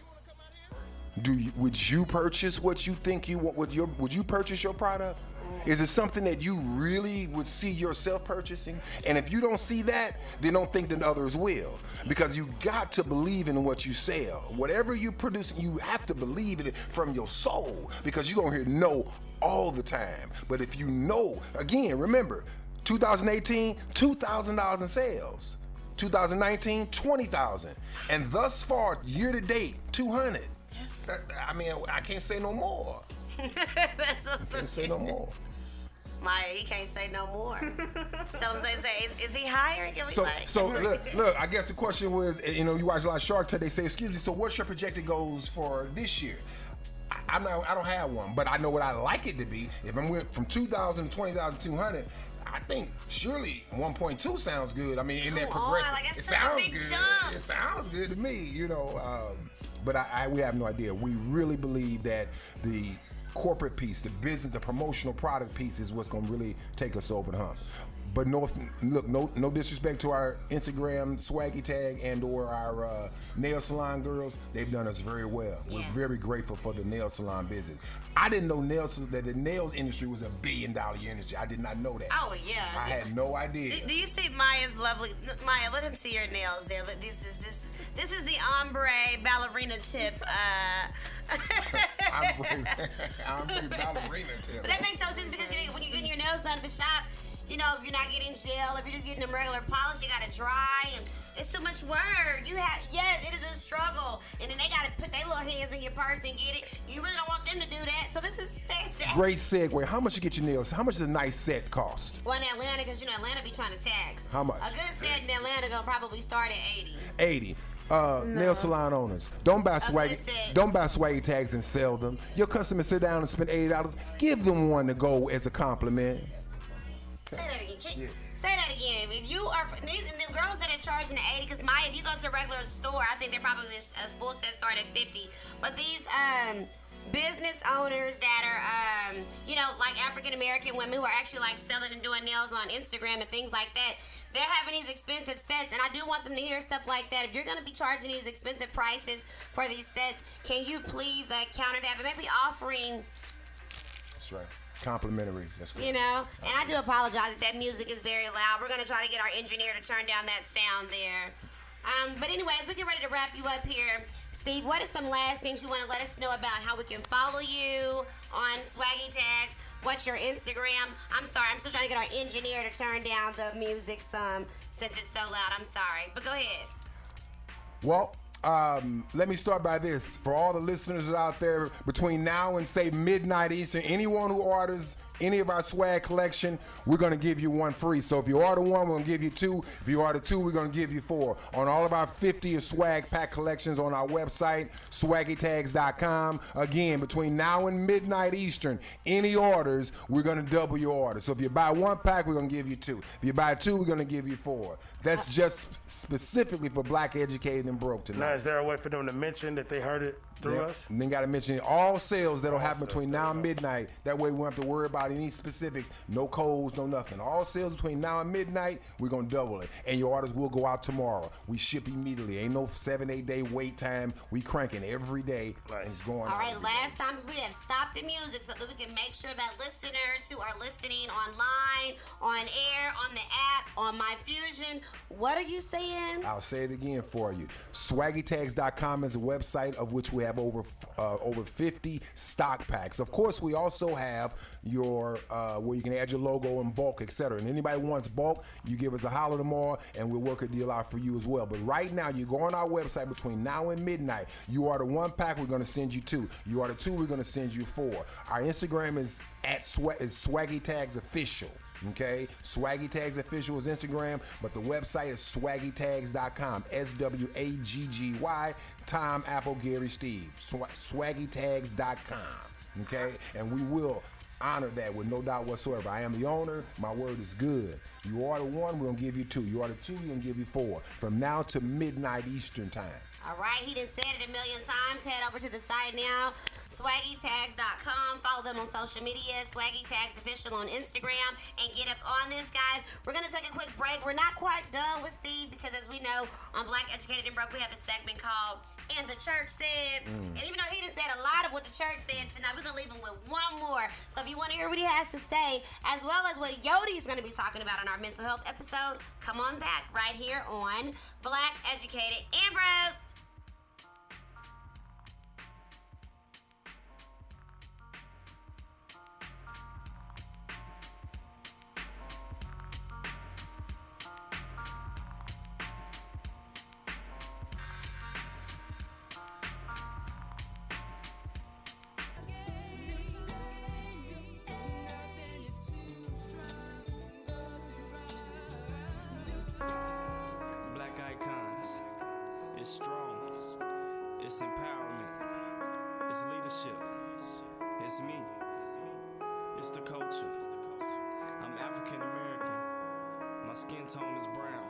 do you, would you purchase what you think you want? Would your would you purchase your product? Is it something that you really would see yourself purchasing? And if you don't see that, then don't think that others will. Because you got to believe in what you sell. Whatever you produce, you have to believe in it from your soul. Because you're gonna hear no all the time. But if you know, again, remember, 2018, $2,000 in sales. 2019, 20,000. And thus far, year to date, 200. That- I mean, I can't say no more. That's Can't say no more. Maya, he can't say no more. Tell him, say, say, is, is he hiring? So, like- so look, look. I guess the question was, you know, you watch a lot of Shark Tank. They say, "Excuse me." So, what's your projected goals for this year? I, I'm not. I don't have one, but I know what I like it to be. If I'm went from 2,000 to 20,200. I think surely 1.2 sounds good. I mean, in that progression, like, it sounds big good. jump. It sounds good to me, you know. Um, but I, I, we have no idea. We really believe that the corporate piece, the business, the promotional product piece is what's going to really take us over the hump. But no, look, no, no disrespect to our Instagram swaggy tag and or our uh, nail salon girls. They've done us very well. We're very grateful for the nail salon business. I didn't know nails that the nails industry was a billion dollar industry. I did not know that. Oh yeah. I had no idea. Do, do you see Maya's lovely? Maya, let him see your nails there. This is this. This is the ombre ballerina tip. Uh, I'm pretty, I'm pretty ballerina tip. But that makes no sense because you know, when you're getting your nails done at the shop, you know, if you're not getting gel, if you're just getting them regular polish, you gotta dry and it's too much work. You have yes, it is a struggle. And then they gotta put their little hands in your purse and get it. You really don't want them to Great segue. How much you get your nails? How much does a nice set cost? Well, in Atlanta, because you know Atlanta be trying to tax. How much? A good set in Atlanta gonna probably start at 80. 80. Uh, nail salon owners, don't buy swag, don't buy swaggy tags and sell them. Your customers sit down and spend eighty dollars. Give them one to go as a compliment. Say that again. Can- Say that again. again, if you are these and the girls that are charging the eighty, because my if you go to a regular store, I think they're probably a full set start at fifty. But these um business owners that are um you know like African American women who are actually like selling and doing nails on Instagram and things like that. They're having these expensive sets, and I do want them to hear stuff like that. If you're going to be charging these expensive prices for these sets, can you please uh, counter that? But maybe offering That's right. Complimentary. That's good. you know, and I do apologize if that music is very loud. We're gonna try to get our engineer to turn down that sound there. Um, but anyways, we get ready to wrap you up here. Steve, what are some last things you want to let us know about how we can follow you on Swaggy Tags? What's your Instagram? I'm sorry, I'm still trying to get our engineer to turn down the music some since it's so loud. I'm sorry, but go ahead. Well, um, let me start by this. For all the listeners out there, between now and say midnight Eastern, anyone who orders any of our swag collection, we're going to give you one free. So if you order one, we're going to give you two. If you order two, we're going to give you four. On all of our 50 swag pack collections on our website, swaggytags.com. Again, between now and midnight Eastern, any orders, we're going to double your order. So if you buy one pack, we're going to give you two. If you buy two, we're going to give you four. That's just specifically for black educated and broke tonight. Now, is there a way for them to mention that they heard it through Yep. us? And then got to mention all sales that'll happen between now and midnight. That way we won't have to worry about any specifics, no codes, no nothing. All sales between now and midnight, we're gonna double it. And your orders will go out tomorrow. We ship immediately. Ain't no seven, eight day wait time. We cranking every day and it's going All out. right, last time we have stopped the music so that we can make sure that listeners who are listening online, on air, on the app, on My Fusion, what are you saying? I'll say it again for you. Swaggytags.com is a website of which we have over uh, over 50 stock packs. Of course, we also have your uh, where you can add your logo in bulk, etc. And anybody wants bulk, you give us a holler tomorrow, and we'll work a deal out for you as well. But right now, you go on our website between now and midnight. You order one pack, we're going to send you two. You order two, we're going to send you four. Our Instagram is at Swa- is Swaggy Tags Official. Okay, Swaggy Tags Official is Instagram, but the website is swaggytags.com. S W A G G Y, Tom, Apple, Gary, Steve. Swa- swaggytags.com. Okay, and we will honor that with no doubt whatsoever. I am the owner, my word is good. You order one, we're gonna give you two. You order two, we're gonna give you four. From now to midnight Eastern time. All right, he done said it a million times. Head over to the site now, swaggytags.com. Follow them on social media, Swaggy Tags Official on Instagram, and get up on this, guys. We're going to take a quick break. We're not quite done with Steve because, as we know, on Black Educated and Broke, we have a segment called And the Church Said. Mm. And even though he done said a lot of what the church said tonight, we're going to leave him with one more. So if you want to hear what he has to say, as well as what Yodi is going to be talking about on our mental health episode, come on back right here on Black Educated and Broke. It's empowerment. It's leadership. It's me. It's the culture. I'm African American. My skin tone is brown.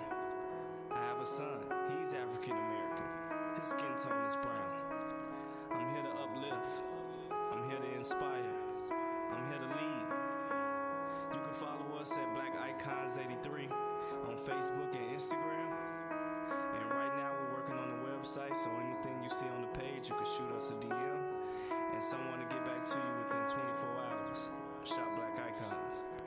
I have a son. He's African American. His skin tone is brown. I'm here to uplift. I'm here to inspire. I'm here to lead. You can follow us at Black Icons 83 on Facebook and Instagram. Website, so anything you see on the page, you can shoot us a DM and someone to get back to you within 24 hours. Shop Black Icons.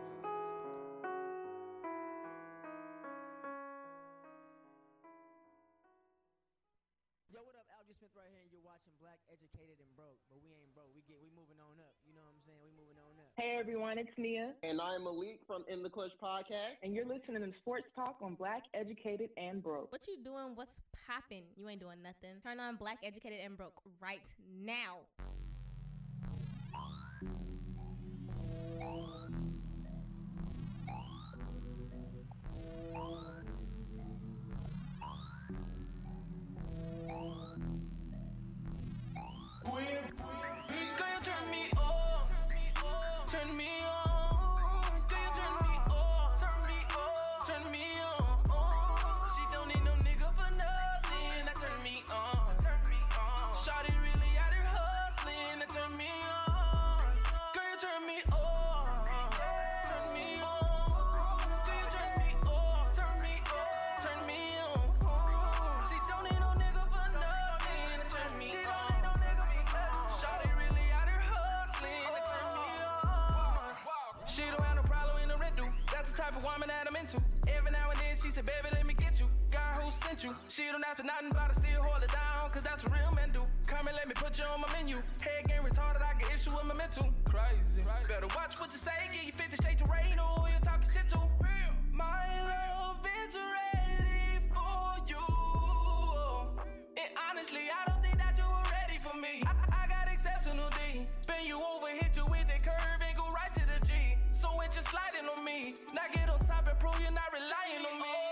Everyone, it's Nia. And I'm Malik from In the Clutch Podcast. And you're listening to Sports Talk on Black Educated and Broke. What you doing? What's popping? You ain't doing nothing. Turn on Black Educated and Broke right now. You. She don't ask for nothing, but I still hold it down, cause that's what real men do. Come and let me put you on my menu. Head game retarded, I get issue with my mental. Crazy. Better watch what you say, give you 50 shades to rain, or who you talking shit to. My love is ready for you. And honestly, I don't think that you were ready for me. I, I got exceptional D. Bend you over, hit you with that curve, and go right to the G. So when you're sliding on me, now get on top and prove you're not relying on me. No,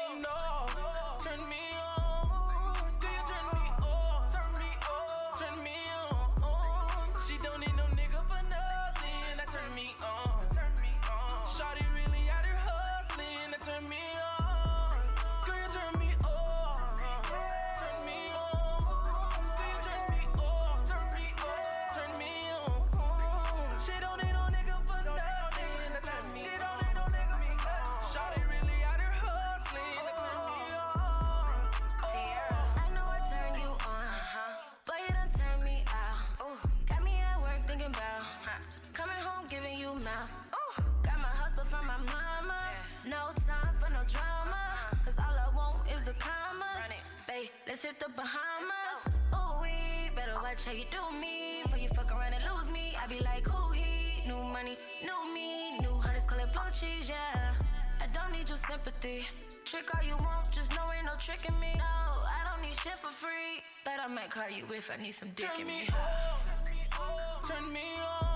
hit the Bahamas. Oh, we better watch how you do me. Before you fuck around and lose me. I be like, who he? New money, new me. New hunters call it blue cheese, yeah. I don't need your sympathy. Trick all you want, just know ain't no tricking me. No, I don't need shit for free. But I might call you if I need some dick Turn in me me. on. Turn me on.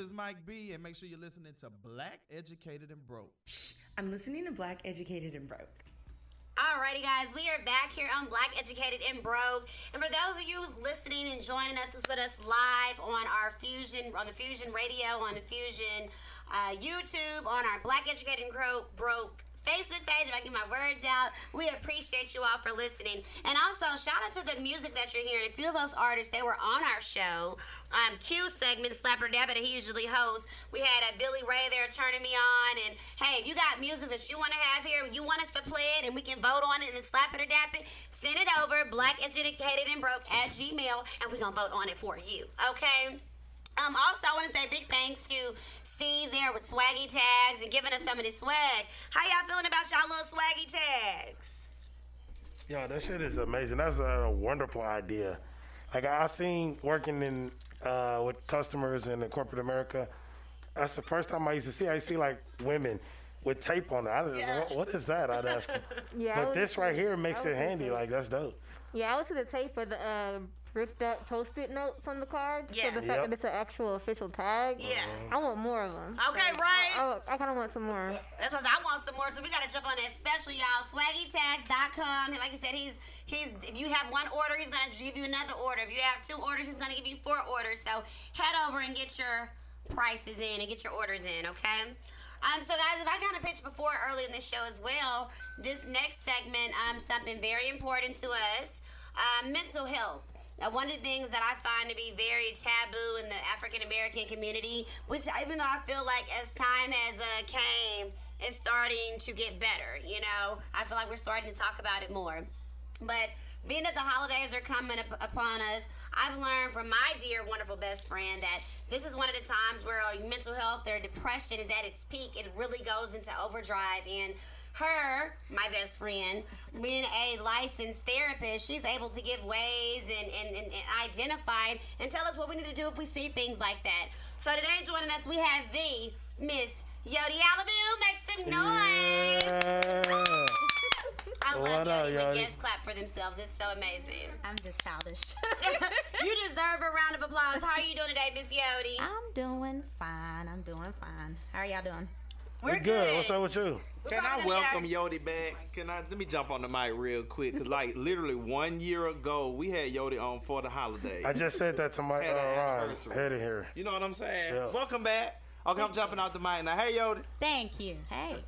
Is Mike B, and make sure you're listening to Black, Educated, and Broke. I'm listening to Black Educated and Broke. Alrighty, guys, we are back here on Black Educated and Broke. And for those of you listening and joining us with us live on our Fusion, on the Fusion Radio, on the Fusion uh, YouTube, on our Black Educated and Broke, Broke Facebook page, if I get my words out, we appreciate you all for listening. And also, shout out to the music that you're hearing. A few of those artists, they were on our show. Um, Q segment, Slapper Dabba, that he usually hosts. We had uh, Billy Ray there turning me on. And hey, if you got music that you want to have here, you want us to play it, and we can vote on it and slap it or dap it, send it over, blackeducated and broke at Gmail, and we're going to vote on it for you. Okay? Um, also, I want to say big thanks to Steve there with Swaggy Tags and giving us some of this swag. How y'all feeling about y'all little Swaggy Tags? Yo, that shit is amazing. That's a wonderful idea. Like I've seen working in uh, with customers in the corporate America. That's the first time I used to see. I see like women with tape on it. I didn't know, what is that? I'd ask. Yeah, but this right here makes it handy. Like that's dope. Yeah, I was to the tape for the uh, ripped up post-it notes on the cards. Yeah. So the fact Yep. that it's an actual official tag. Yeah. I want more of them. Okay, right? I, I, kind of want some more. That's what I want some more, so we gotta jump on that special, y'all. Swaggytags.com. And like I said, he's he's if you have one order, he's gonna give you another order. If you have two orders, he's gonna give you four orders. So head over and get your prices in and get your orders in, okay? Um, so guys, if I kind of pitched before early in the show as well, this next segment, um, something very important to us, uh, mental health. Uh, one of the things that I find to be very taboo in the African American community, which even though I feel like as time has uh, came, it's starting to get better. You know, I feel like we're starting to talk about it more. But being that the holidays are coming up upon us, I've learned from my dear, wonderful best friend that this is one of the times where uh, mental health or depression is at its peak. It really goes into overdrive. And her, my best friend, being a licensed therapist, she's able to give ways and, and, and, and identify and tell us what we need to do if we see things like that. So today, joining us, we have the Miss Yodi Alamu. Make some noise. I love What up, Yodi when Yodi? guests clap for themselves. It's so amazing. I'm just childish. you deserve a round of applause. How are you doing today, Miss Yodi? I'm doing fine. I'm doing fine. How are y'all doing? We're good. What's up with you? Can I welcome Yodi back? Can I let me jump on the mic real quick? Cause like literally one year ago, we had Yodi on for the holiday. I just said that to my uh, Had an Ron anniversary. head in here. You know what I'm saying? Yeah. Welcome back. Okay, I'm jumping out the mic now. Hey, Yodi. Thank you. Hey.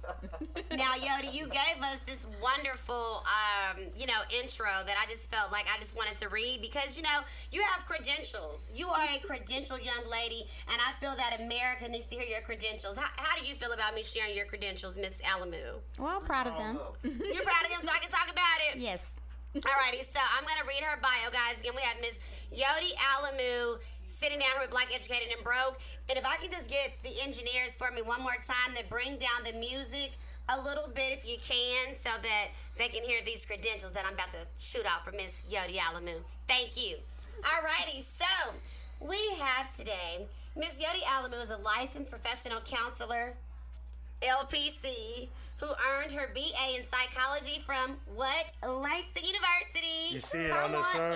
now, Yodi, you gave us this wonderful, um, you know, intro that I just felt like I just wanted to read because, you know, you have credentials. You are a credentialed young lady, and I feel that America needs to hear your credentials. How, how do you feel about me sharing your credentials, Miss Alamu? Well, I'm proud of them. You're proud of them, so I can talk about it? Yes. Alrighty, so I'm gonna read her bio, guys. Again, we have Miss Yodi Alamu sitting down here with Black Educated and Broke. And if I can just get the engineers for me one more time to bring down the music a little bit, if you can, so that they can hear these credentials that I'm about to shoot out for Miss Yodi Alamu. Thank you. Alrighty, so we have today Miss Yodi Alamu is a licensed professional counselor, LPC, who earned her BA in psychology from what? Langston University. You see it Come on the shirt.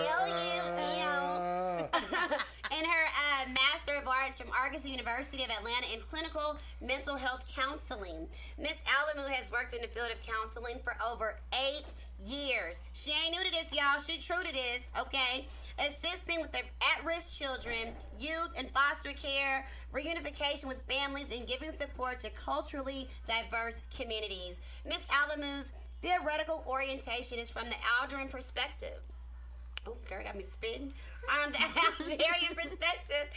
And her uh, Master of Arts from Argosy University of Atlanta in clinical mental health counseling. Miss Alamu has worked in the field of counseling for over eight years. She ain't new to this, y'all. She true to this, okay? Assisting with the at-risk children, youth, and foster care, reunification with families, and giving support to culturally diverse communities. Miss Alamu's theoretical orientation is from the Aldrin perspective. Oh, girl, got me spitting. Um, the Alderian perspective,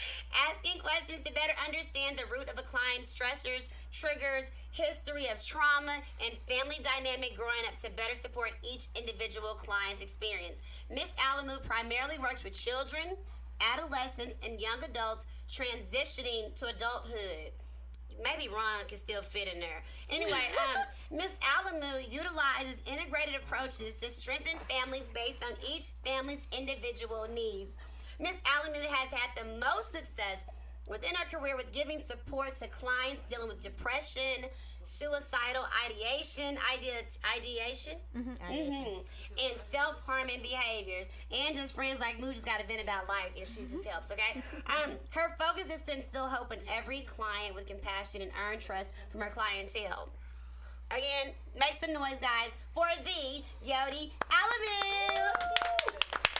asking questions to better understand the root of a client's stressors, triggers, history of trauma, and family dynamic growing up to better support each individual client's experience. Miss Alamu primarily works with children, adolescents, and young adults transitioning to adulthood maybe Ron can still fit in there. Anyway, um, Miss Alamu utilizes integrated approaches to strengthen families based on each family's individual needs. Miss Alamu has had the most success within her career with giving support to clients dealing with depression, suicidal ideation, idea, ideation, Mhm, Mhm. and self harming behaviors. And just friends like who just got to vent about life, and she just helps, okay? Um, her focus is to instill hope in every client with compassion and earn trust from her clientele. Again, make some noise, guys, for the Yodi Alamu.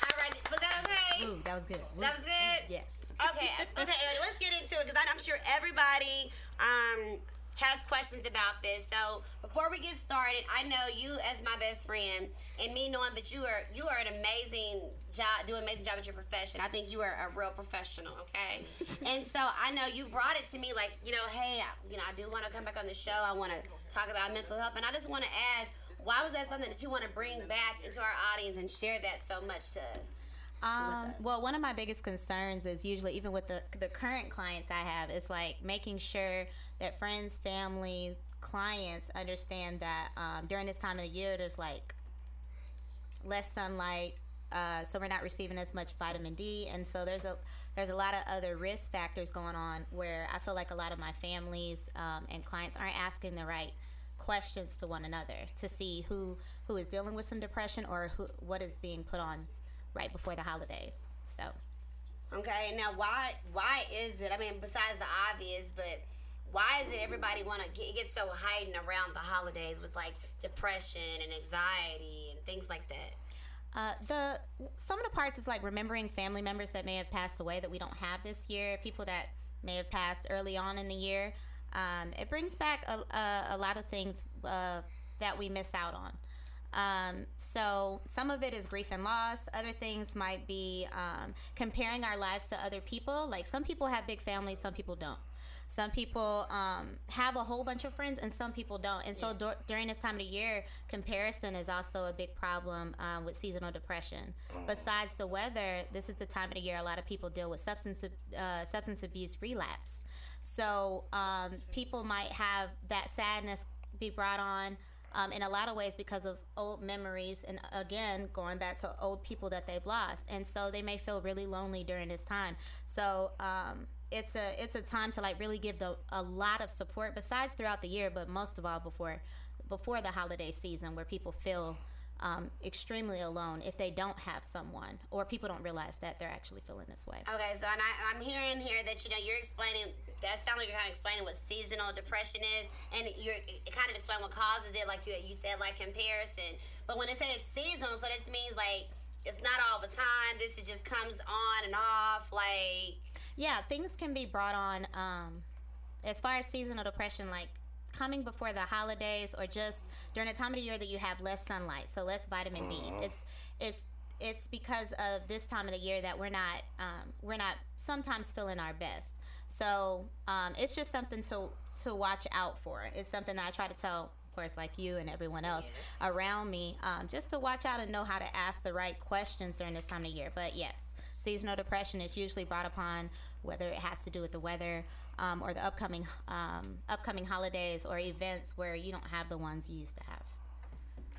All right, was that okay? Ooh, that was good. That was good? Yes. Okay, okay, let's get into it because I'm sure everybody um, has questions about this. So before we get started, I know you as my best friend, and me knowing that you are you are an amazing job, do an amazing job at your profession. I think you are a real professional. Okay, and so I know you brought it to me like you know, hey, you know, I do want to come back on the show. I want to talk about mental health, and I just want to ask, why was that something that you want to bring back into our audience and share that so much to us? Um, well, one of my biggest concerns is usually, even with the the current clients I have, is like making sure that friends, families, clients understand that um, during this time of the year, there's like less sunlight, uh, so we're not receiving as much vitamin D, and so there's a there's a lot of other risk factors going on where I feel like a lot of my families um, and clients aren't asking the right questions to one another to see who who is dealing with some depression or who what is being put on right before the holidays. So Okay, now why why is it? I mean, besides the obvious, but why is it everybody want to get, get so heightened around the holidays with like depression and anxiety and things like that? Uh, the some of the parts is like remembering family members that may have passed away that we don't have this year, people that may have passed early on in the year. Um, it brings back a, a, a lot of things uh, that we miss out on. Um, so some of it is grief and loss. Other things might be um, comparing our lives to other people. Like some people have big families, some people don't. Some people um, have a whole bunch of friends, and some people don't. And so dur- during this time of the year, comparison is also a big problem um, with seasonal depression. Besides the weather, this is the time of the year a lot of people deal with substance uh, substance abuse relapse. So um, people might have that sadness be brought on um, in a lot of ways because of old memories and again going back to old people that they've lost. And so they may feel really lonely during this time. So um, it's a it's a time to like really give the a lot of support besides throughout the year but most of all before before the holiday season where people feel um, extremely alone if they don't have someone or people don't realize that they're actually feeling this way Okay, so and I, I'm hearing here that you know you're explaining. That sounds like you're kind of explaining what seasonal depression is, and you're it kind of explaining what causes it, like you you said, like comparison. But when it says it's seasonal, so this means like it's not all the time. This is just comes on and off, like yeah things can be brought on um as far as seasonal depression, like coming before the holidays or just during a time of the year that you have less sunlight, so less vitamin D. Mhm. It's it's it's because of this time of the year that we're not um, we're not sometimes feeling our best. So um, it's just something to to watch out for. It's something that I try to tell, of course, like you and everyone else around me, um, just to watch out and know how to ask the right questions during this time of year. But yes, seasonal depression is usually brought upon whether it has to do with the weather um, or the upcoming um, upcoming holidays or events where you don't have the ones you used to have.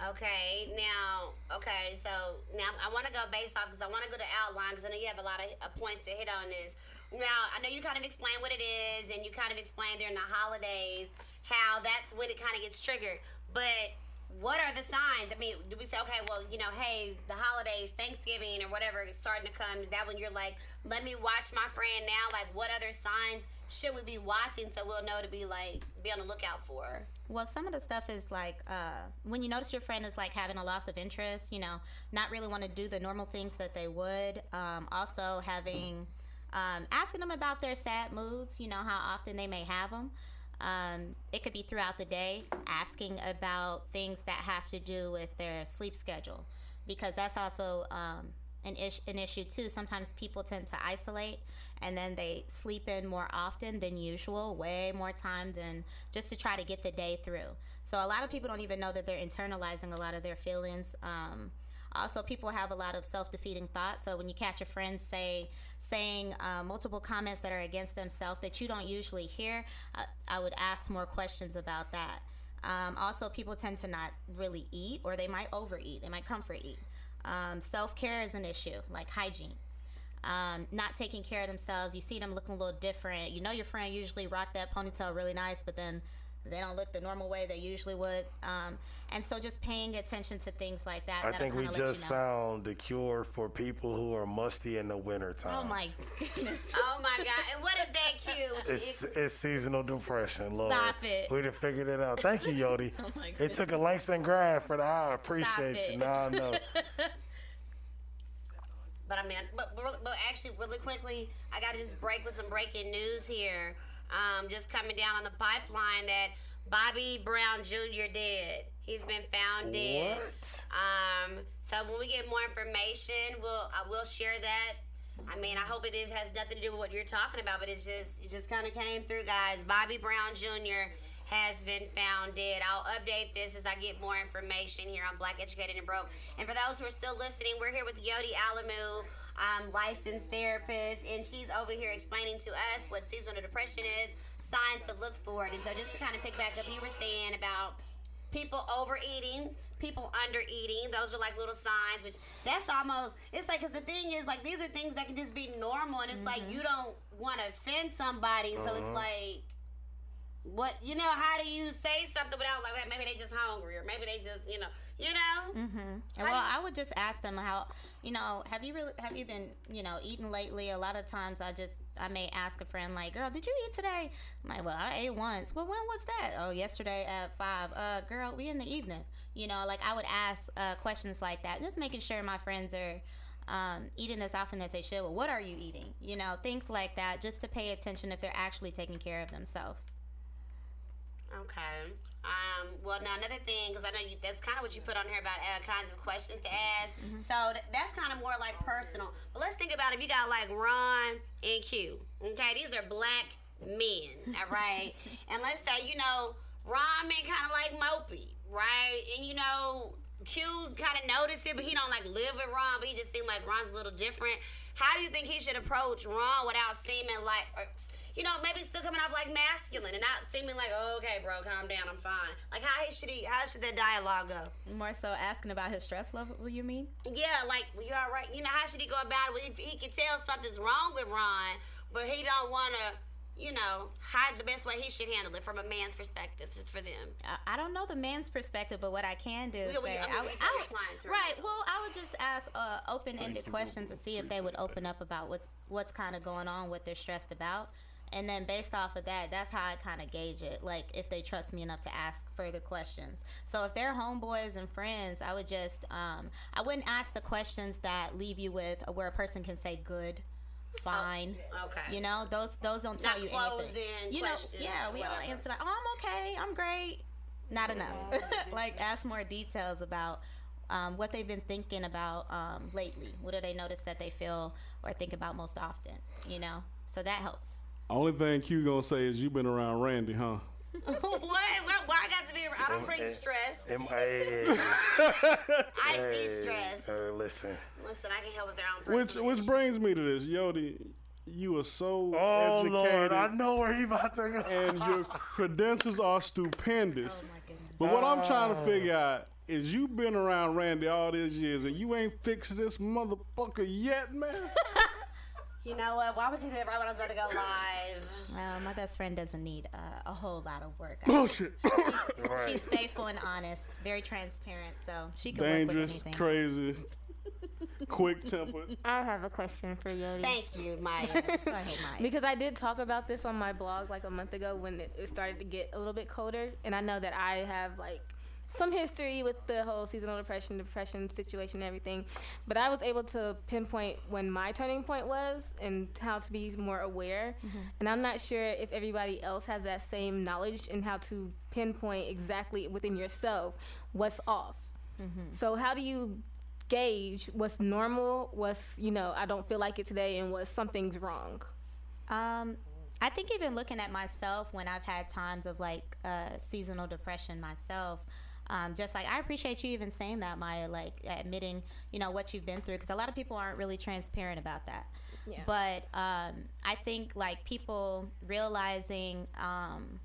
Okay, now, okay, so now I want to go based off because I want to go to outline because I know you have a lot of uh, points to hit on this. Now, I know you kind of explained what it is and you kind of explained during the holidays how that's when it kind of gets triggered. But what are the signs? I mean, do we say, okay, well, you know, hey, the holidays, Thanksgiving or whatever is starting to come? Is that when you're like, let me watch my friend now? Like, what other signs should we be watching so we'll know to be like, be on the lookout for? Well, some of the stuff is like uh, when you notice your friend is like having a loss of interest, you know, not really want to do the normal things that they would. Um, also, having um, asking them about their sad moods, you know, how often they may have them. Um, it could be throughout the day, asking about things that have to do with their sleep schedule, because that's also um, an, ish- an issue too. Sometimes people tend to isolate and then they sleep in more often than usual, way more time than just to try to get the day through. So a lot of people don't even know that they're internalizing a lot of their feelings. Um, also, people have a lot of self-defeating thoughts. So when you catch a friend say saying uh, multiple comments that are against themselves that you don't usually hear, I, I would ask more questions about that. Um, also, people tend to not really eat, or they might overeat. They might comfort eat. Um, Self care is an issue, like hygiene. Um, not taking care of themselves. You see them looking a little different. You know your friend usually rock that ponytail really nice, but then they don't look the normal way they usually would. Um, and so just paying attention to things like that. I think we kinda you just know. found the cure for people who are musty in the wintertime. Oh my goodness. Oh my God. And what is that cue? It's, it's seasonal depression, Lord. Stop it. We done figured it out. Thank you, Yodi. Oh my it took a Langston grad for the. I appreciate it. you. Now I know. But I mean, but, but, but actually, really quickly, I got to just break with some breaking news here. Um, just coming down on the pipeline that Bobby Brown Jr. did. He's been found dead. What? Um, so when we get more information, we'll I will share that. I mean, I hope it is, has nothing to do with what you're talking about, but it just it just kind of came through, guys. Bobby Brown Jr. has been found dead. I'll update this as I get more information here on Black Educated and Broke. And for those who are still listening, we're here with Yodi Alamu, um, licensed therapist, and she's over here explaining to us what seasonal depression is, signs to look for. it. And so just to kind of pick back up, you were saying about people overeating, people undereating. Those are like little signs, which that's almost, it's like, because the thing is, like, these are things that can just be normal, and it's like you don't want to offend somebody, so it's Mhm. like, what, you know, how do you say something without, like, maybe they just hungry, or maybe they just, you know, you know? Mm-hmm. Well, I would just ask them how, you know, have you really, have you been, you know, eating lately? A lot of times I just, I may ask a friend like, girl, did you eat today? I'm like, well, I ate once. Well, when was that? Oh, yesterday at five. Uh, girl, we in the evening. You know, like I would ask uh, questions like that, just making sure my friends are um, eating as often as they should. Well, what are you eating? You know, things like that, just to pay attention if they're actually taking care of themselves. Okay. Um, well, now another thing, because I know you, that's kind of what you put on here about uh, kinds of questions to ask. So th- that's kind of more like personal. But let's think about if you got like Ron and Q. Okay, these are black men, all right? and let's say, you know, Ron been kind of like mopey, right? And you know, Q kind of noticed it, but he don't like live with Ron, but he just seemed like Ron's a little different. How do you think he should approach Ron without seeming like, or, you know, maybe still coming off like masculine and not seeming like, oh, okay, bro, calm down, I'm fine. Like, how should he? How should that dialogue go? More so asking about his stress level, you mean? Yeah, like you all right? You know, how should he go about it? If he can tell something's wrong with Ron, but he don't want to, you know, hide the best way he should handle it from a man's perspective for them. I- I don't know the man's perspective, but what I can do is Yeah, well, say, I mean, I would, I would- clients right right. Well, I would just ask uh, open-ended questions to see if they would open up about what's what's kind of going on, what they're stressed about, and then based off of that, that's how I kind of gauge it. Like if they trust me enough to ask further questions. So if they're homeboys and friends, I would just um, I wouldn't ask the questions that leave you with where a person can say good fine. okay. You know, those those don't Not tell you closed anything. in you know, question, yeah, we all whatever. answer that. oh, I'm okay, I'm great. Not enough. like, ask more details about um, what they've been thinking about um, lately. What do they notice that they feel or think about most often? You know, so that helps. Only thing Q gonna say is you been around Randy, huh? what? what? Why I got to be? I don't bring stress. Am I? I de-stress. Uh, listen. Listen, I can help with their own. Which which brings me to this, Yodi. You are so Oh educated. Lord, I know where he about to go. and your credentials are stupendous. Oh, But what I'm trying to figure out is you been around Randy all these years and you ain't fixed this motherfucker yet, man. You know what? Why would you do that right when I was about to go live? Well, my best friend doesn't need uh, a whole lot of work. Bullshit. She's faithful and honest, very transparent, so she can work with anything. crazy, quick tempered. I have a question for Yodi. Thank you, Maya. Go ahead, Maya. Because I did talk about this on my blog like a month ago when it, it started to get a little bit colder, and I know that I have like some history with the whole seasonal depression, depression situation, and everything. But I was able to pinpoint when my turning point was and how to be more aware. And I'm not sure if everybody else has that same knowledge and how to pinpoint exactly within yourself what's off. So how do you gauge what's normal, what's you know I don't feel like it today, and what something's wrong? Um, I think even looking at myself when I've had times of like uh, seasonal depression myself. Um, just like I appreciate you even saying that, Maya, like admitting, you know, what you've been through, because a lot of people aren't really transparent about that. Yeah. But um, I think like people realizing, um,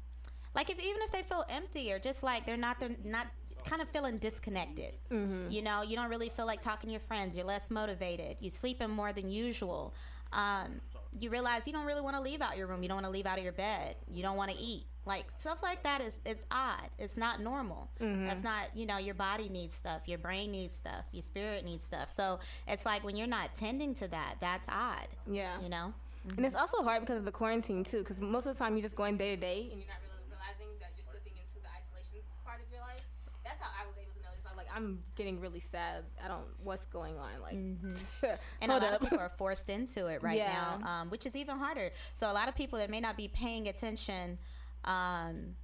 like if even if they feel empty or just like they're not they're not kind of feeling disconnected. Mm-hmm. You know, you don't really feel like talking to your friends. You're less motivated. You sleeping more than usual. Um, you realize you don't really want to leave out your room. You don't want to leave out of your bed. You don't want to eat. Like stuff like that is it's odd. It's not normal. Mhm. That's not you know your body needs stuff. Your brain needs stuff. Your spirit needs stuff. So it's like when you're not tending to that, that's odd. Yeah. You know. And it's also hard because of the quarantine too, because most of the time you're just going day to day and you're not really realizing that you're slipping into the isolation part of your life. That's how I was able to notice. I'm getting really sad. I don't, what's going on? Like, and a lot up. of people are forced into it right Yeah. now, um, which is even harder. So a lot of people that may not be paying attention um,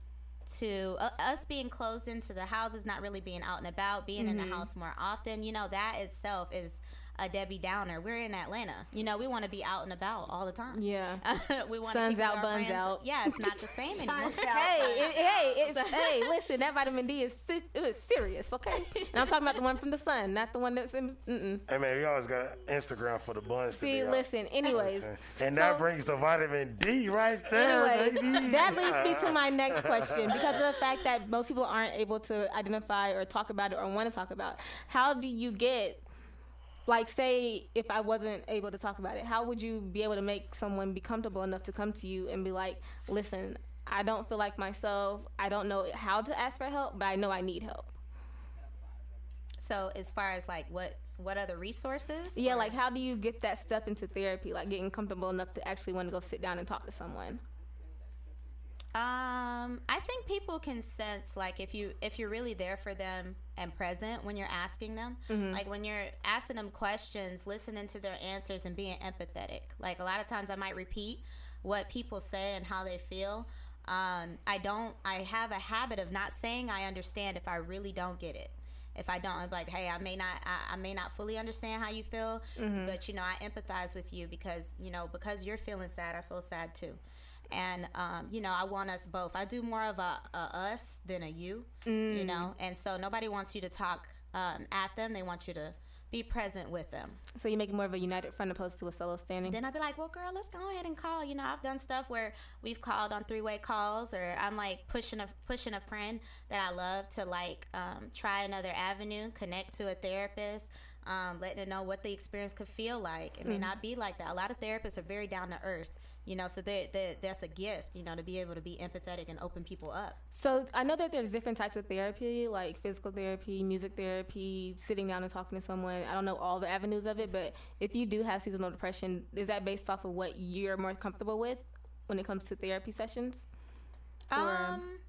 to uh, us being closed into the houses, not really being out and about, being in Mhm. the house more often. You know that itself is a Debbie Downer. We're in Atlanta. You know we want to be out and about all the time. Yeah. we want Sun's to out, buns out. Yeah, it's not the same anymore. hey, it, hey, it's, hey, listen, that vitamin D is si- it is serious, okay? And I'm talking about the one from the sun, not the one that's in. Mm-mm. Hey man, we always got Instagram for the buns. to See, be out. listen, anyways, Listen. and that brings the vitamin D right there, Anyways, baby. that leads me to my next question because of the fact that most people aren't able to identify or talk about it or want to talk about. How do you get, like, say, if I wasn't able to talk about it, how would you be able to make someone be comfortable enough to come to you and be like, listen, I don't feel like myself. I don't know how to ask for help, but I know I need help. So as far as like what what other resources? Yeah, or- like how do you get that step into therapy, like getting comfortable enough to actually want to go sit down and talk to someone? Um, I think people can sense like if you if you're really there for them and present when you're asking them, Mhm. like when you're asking them questions, listening to their answers and being empathetic. Like a lot of times I might repeat what people say and how they feel. Um, I don't. I have a habit of not saying I understand if I really don't get it. If I don't, I'm like, hey, I may not, I, I may not fully understand how you feel, Mhm. but you know, I empathize with you because you know, because you're feeling sad, I feel sad too and um, you know i want us both. I do more of a, a us than a you you Mm. know and so nobody wants you to talk um, at them. They want you to be present with them. So you make it more of a united front opposed to a solo standing. then i'd be like well girl let's go ahead and call. You know i've done stuff where we've called on three-way calls or i'm like pushing a pushing a friend that i love to like um, try another avenue connect to a therapist um, letting her know what the experience could feel like. It may Mhm. not be like that. A lot of therapists are very down to earth you know so they, that's a gift you know to be able to be empathetic and open people up So I know that there's different types of therapy, like physical therapy, music therapy, sitting down and talking to someone. I don't know all the avenues of it, but if you do have seasonal depression, is that based off of what you're more comfortable with when it comes to therapy sessions? Or- Um,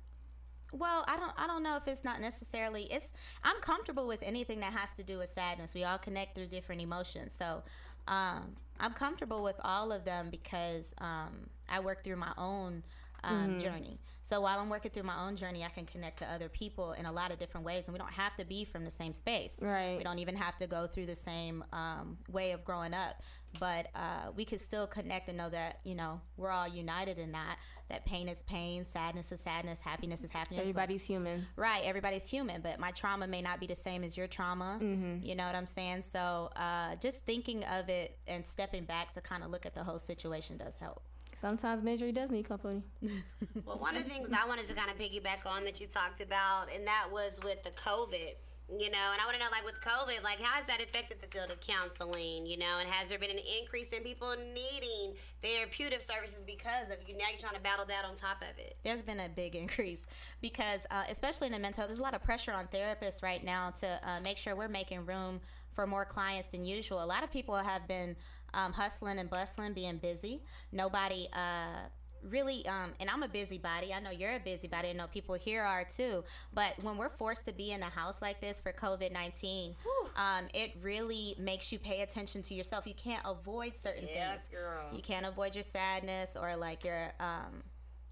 well, I don't I don't know if it's not necessarily it's I'm comfortable with anything that has to do with sadness. We all connect through different emotions. So, um, I'm comfortable with all of them because um, I work through my own um, Mhm. journey. So while I'm working through my own journey, I can connect to other people in a lot of different ways, and we don't have to be from the same space. Right. We don't even have to go through the same um, way of growing up, but uh, we could still connect and know that you know we're all united in that. That pain is pain, sadness is sadness, happiness is happiness. Everybody's human. Right, everybody's human, but my trauma may not be the same as your trauma. Mhm. You know what I'm saying? So uh, just thinking of it and stepping back to kind of look at the whole situation does help. Sometimes misery does need company. Well, one of the things that I wanted to kind of piggyback on that you talked about, and that was with the COVID. You know, and I want to know, like, with COVID, like, how has that affected the field of counseling? You know, and has there been an increase in people needing therapeutic services because of you? Now you're trying to battle that on top of it. There's been a big increase because, uh, especially in the mental, there's a lot of pressure on therapists right now to uh, make sure we're making room for more clients than usual. A lot of people have been um, hustling and bustling, being busy. Nobody. Uh, really um and i'm a busybody. I know you're a busybody. I know people here are too. But when we're forced to be in a house like this for covid-19 um it really makes you pay attention to yourself. You can't avoid certain Yes, things. girl. you can't avoid your sadness or like your um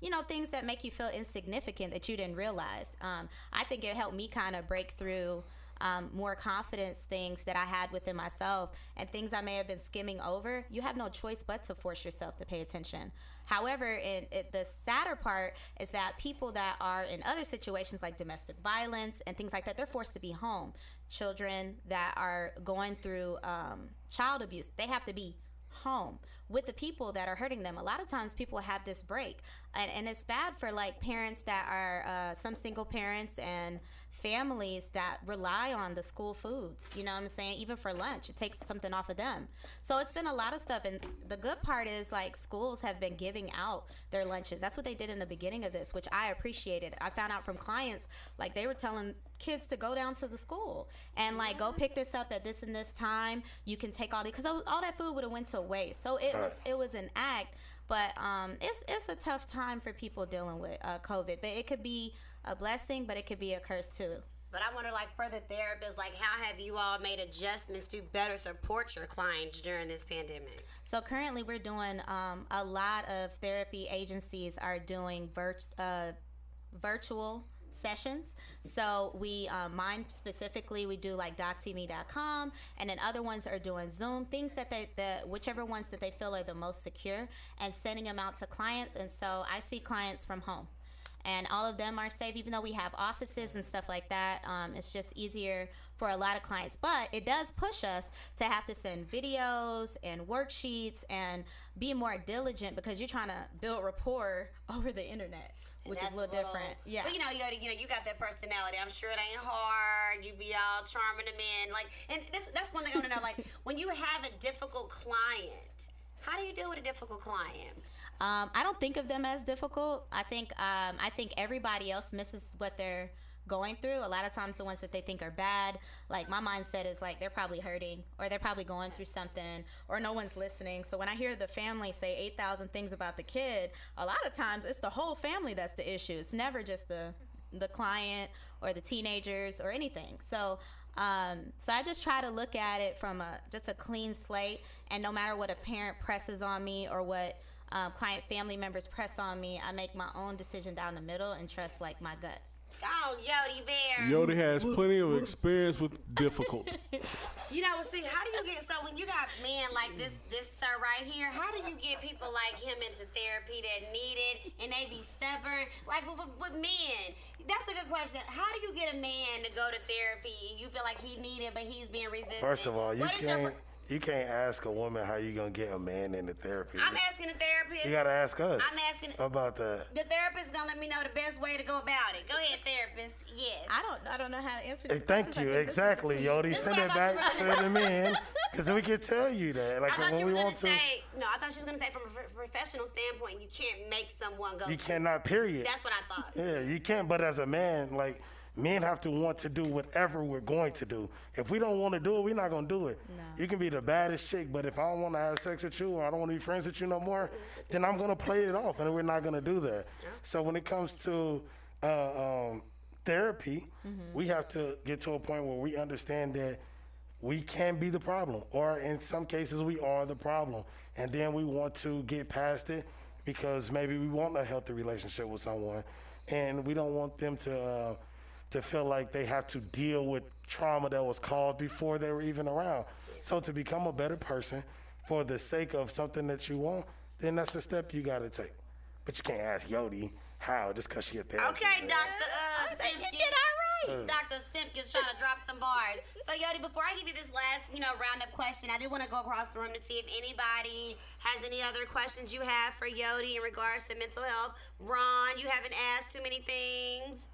you know things that make you feel insignificant that you didn't realize. Um i think it helped me kind of break through um, more confidence things that I had within myself and things I may have been skimming over, you have no choice but to force yourself to pay attention. However, in, it, the sadder part is that people that are in other situations like domestic violence and things like that, they're forced to be home. Children that are going through um, child abuse, they have to be home with the people that are hurting them. A lot of times people have this break, and, and it's bad for like parents that are uh, some single parents and families that rely on the school foods. You know what I'm saying? Even for lunch, it takes something off of them. So it's been a lot of stuff. And the good part is like schools have been giving out their lunches. That's what they did in the beginning of this, which I appreciated. I found out from clients like they were telling kids to go down to the school and like go pick this up at this and this time. You can take all the because all that food would have went to waste. So it was it was an act. But um, it's it's a tough time for people dealing with uh, COVID. But it could be a blessing, but it could be a curse too. But I wonder, like, for the therapists, like, how have you all made adjustments to better support your clients during this pandemic? So currently, we're doing um, a lot of therapy agencies are doing uh, virtual sessions. So we, um, mine specifically, we do like .tme.com, and then other ones are doing Zoom. Things that they, the whichever ones that they feel are the most secure, and sending them out to clients. And so I see clients from home. And all of them are safe, even though we have offices and stuff like that. Um, it's just easier for a lot of clients. But it does push us to have to send videos and worksheets and be more diligent because you're trying to build rapport over the internet, And which is a little different. Yeah. But you know, you, you know, you got that personality. I'm sure it ain't hard. You be all charming them in. Like, and that's, that's one thing I want to know. Like, when you have a difficult client, how do you deal with a difficult client? Um, I don't think of them as difficult. I think um, I think everybody else misses what they're going through. A lot of times, the ones that they think are bad, like my mindset is like they're probably hurting or they're probably going through something or no one's listening. So when I hear the family say eight thousand things about the kid, a lot of times it's the whole family that's the issue. It's never just the the client or the teenagers or anything. So um, so I just try to look at it from a just a clean slate, and no matter what a parent presses on me or what um, client family members press on me, I make my own decision down the middle and trust like my gut. Oh, Yodi Bear. Yodi has plenty of experience with difficult. You know, see, how do you get so when you got men like this, this sir right here? How do you get people like him into therapy that need it and they be stubborn? Like with, with, with men, that's a good question. How do you get a man to go to therapy? And you feel like he need it, but he's being resistant. First of all, you What is your can't you can't ask a woman how you gonna get a man into therapy. I'm asking the therapist. You gotta ask us. I'm asking about that. the therapist. Gonna let me know the best way to go about it. Go ahead, therapist. Yes. I don't. I don't know how to answer. Hey, thank you. Exactly, Yodi. Send it back to the men because we can tell you that. Like I thought when she we was gonna want to, say no. I thought she was gonna say from a professional standpoint, you can't make someone go. you to- cannot. Period. That's what I thought. Yeah, you can't. But as a man, like men have to want to do whatever we're going to do. If we don't want to do it, we're not gonna do it. You can be the baddest chick, but if I don't want to have sex with you or I don't want to be friends with you no more, then I'm gonna play it off, and we're not gonna do that. So when it comes to uh, um, therapy, we have to get to a point where we understand that we can be the problem, or in some cases, we are the problem. And then we want to get past it because maybe we want a healthy relationship with someone, and we don't want them to uh, to feel like they have to deal with trauma that was caused before they were even around. So to become a better person for the sake of something that you want, then that's a step you got to take. But you can't ask Yodi how just because she a therapist. Okay, Dr. Uh, Simpkins. Get that right. Dr. Simpkins trying to drop some bars. So, Yodi, before I give you this last, you know, roundup question, I did want to go across the room to see if anybody has any other questions you have for Yodi in regards to mental health. Ron, you haven't asked too many things.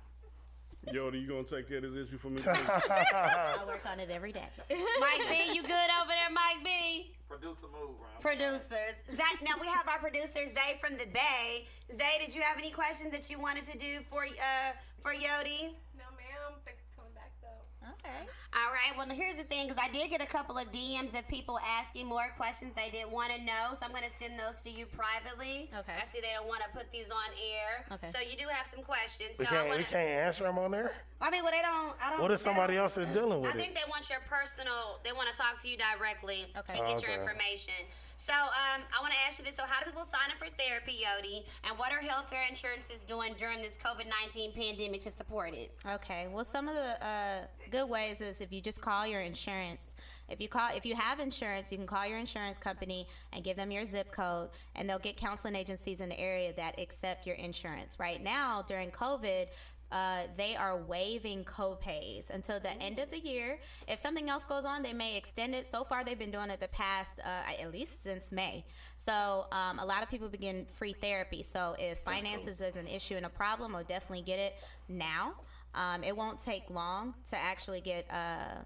Yoda, you gonna take care of this issue for me? I work on it every day. Mike B, you good over there, Mike B? Producer move, Ron. Producers. Zach, now we have our producer Zay from the Bay. Zay, did you have any questions that you wanted to do for uh for Yodi? No, ma'am. Thanks for coming back, though. Okay. All right. Well, here's the thing, because I did get a couple of DMs of people asking more questions they didn't want to know, so I'm going to send those to you privately. Okay. I see they don't want to put these on air. Okay. So you do have some questions. We so I can't, want we can't answer them on there. I mean, well, they don't. I don't. What if somebody don't- else is dealing with I it? think they want your personal. They want to talk to you directly Okay. and get your Okay. information. So, um, I want to ask you this. So, how do people sign up for therapy, Yodi? And what are healthcare insurances doing during this COVID nineteen pandemic to support it? Okay. Well, some of the uh, good ways is if you just call your insurance. If you call, if you have insurance, you can call your insurance company and give them your zip code, and they'll get counseling agencies in the area that accept your insurance. Right now, during COVID. Uh, they are waiving copays until the end of the year. If something else goes on, they may extend it. So far, they've been doing it the past uh, at least since May. So um, a lot of people begin free therapy. So if finances is an issue and a problem, I'll definitely get it now. Um, it won't take long to actually get uh,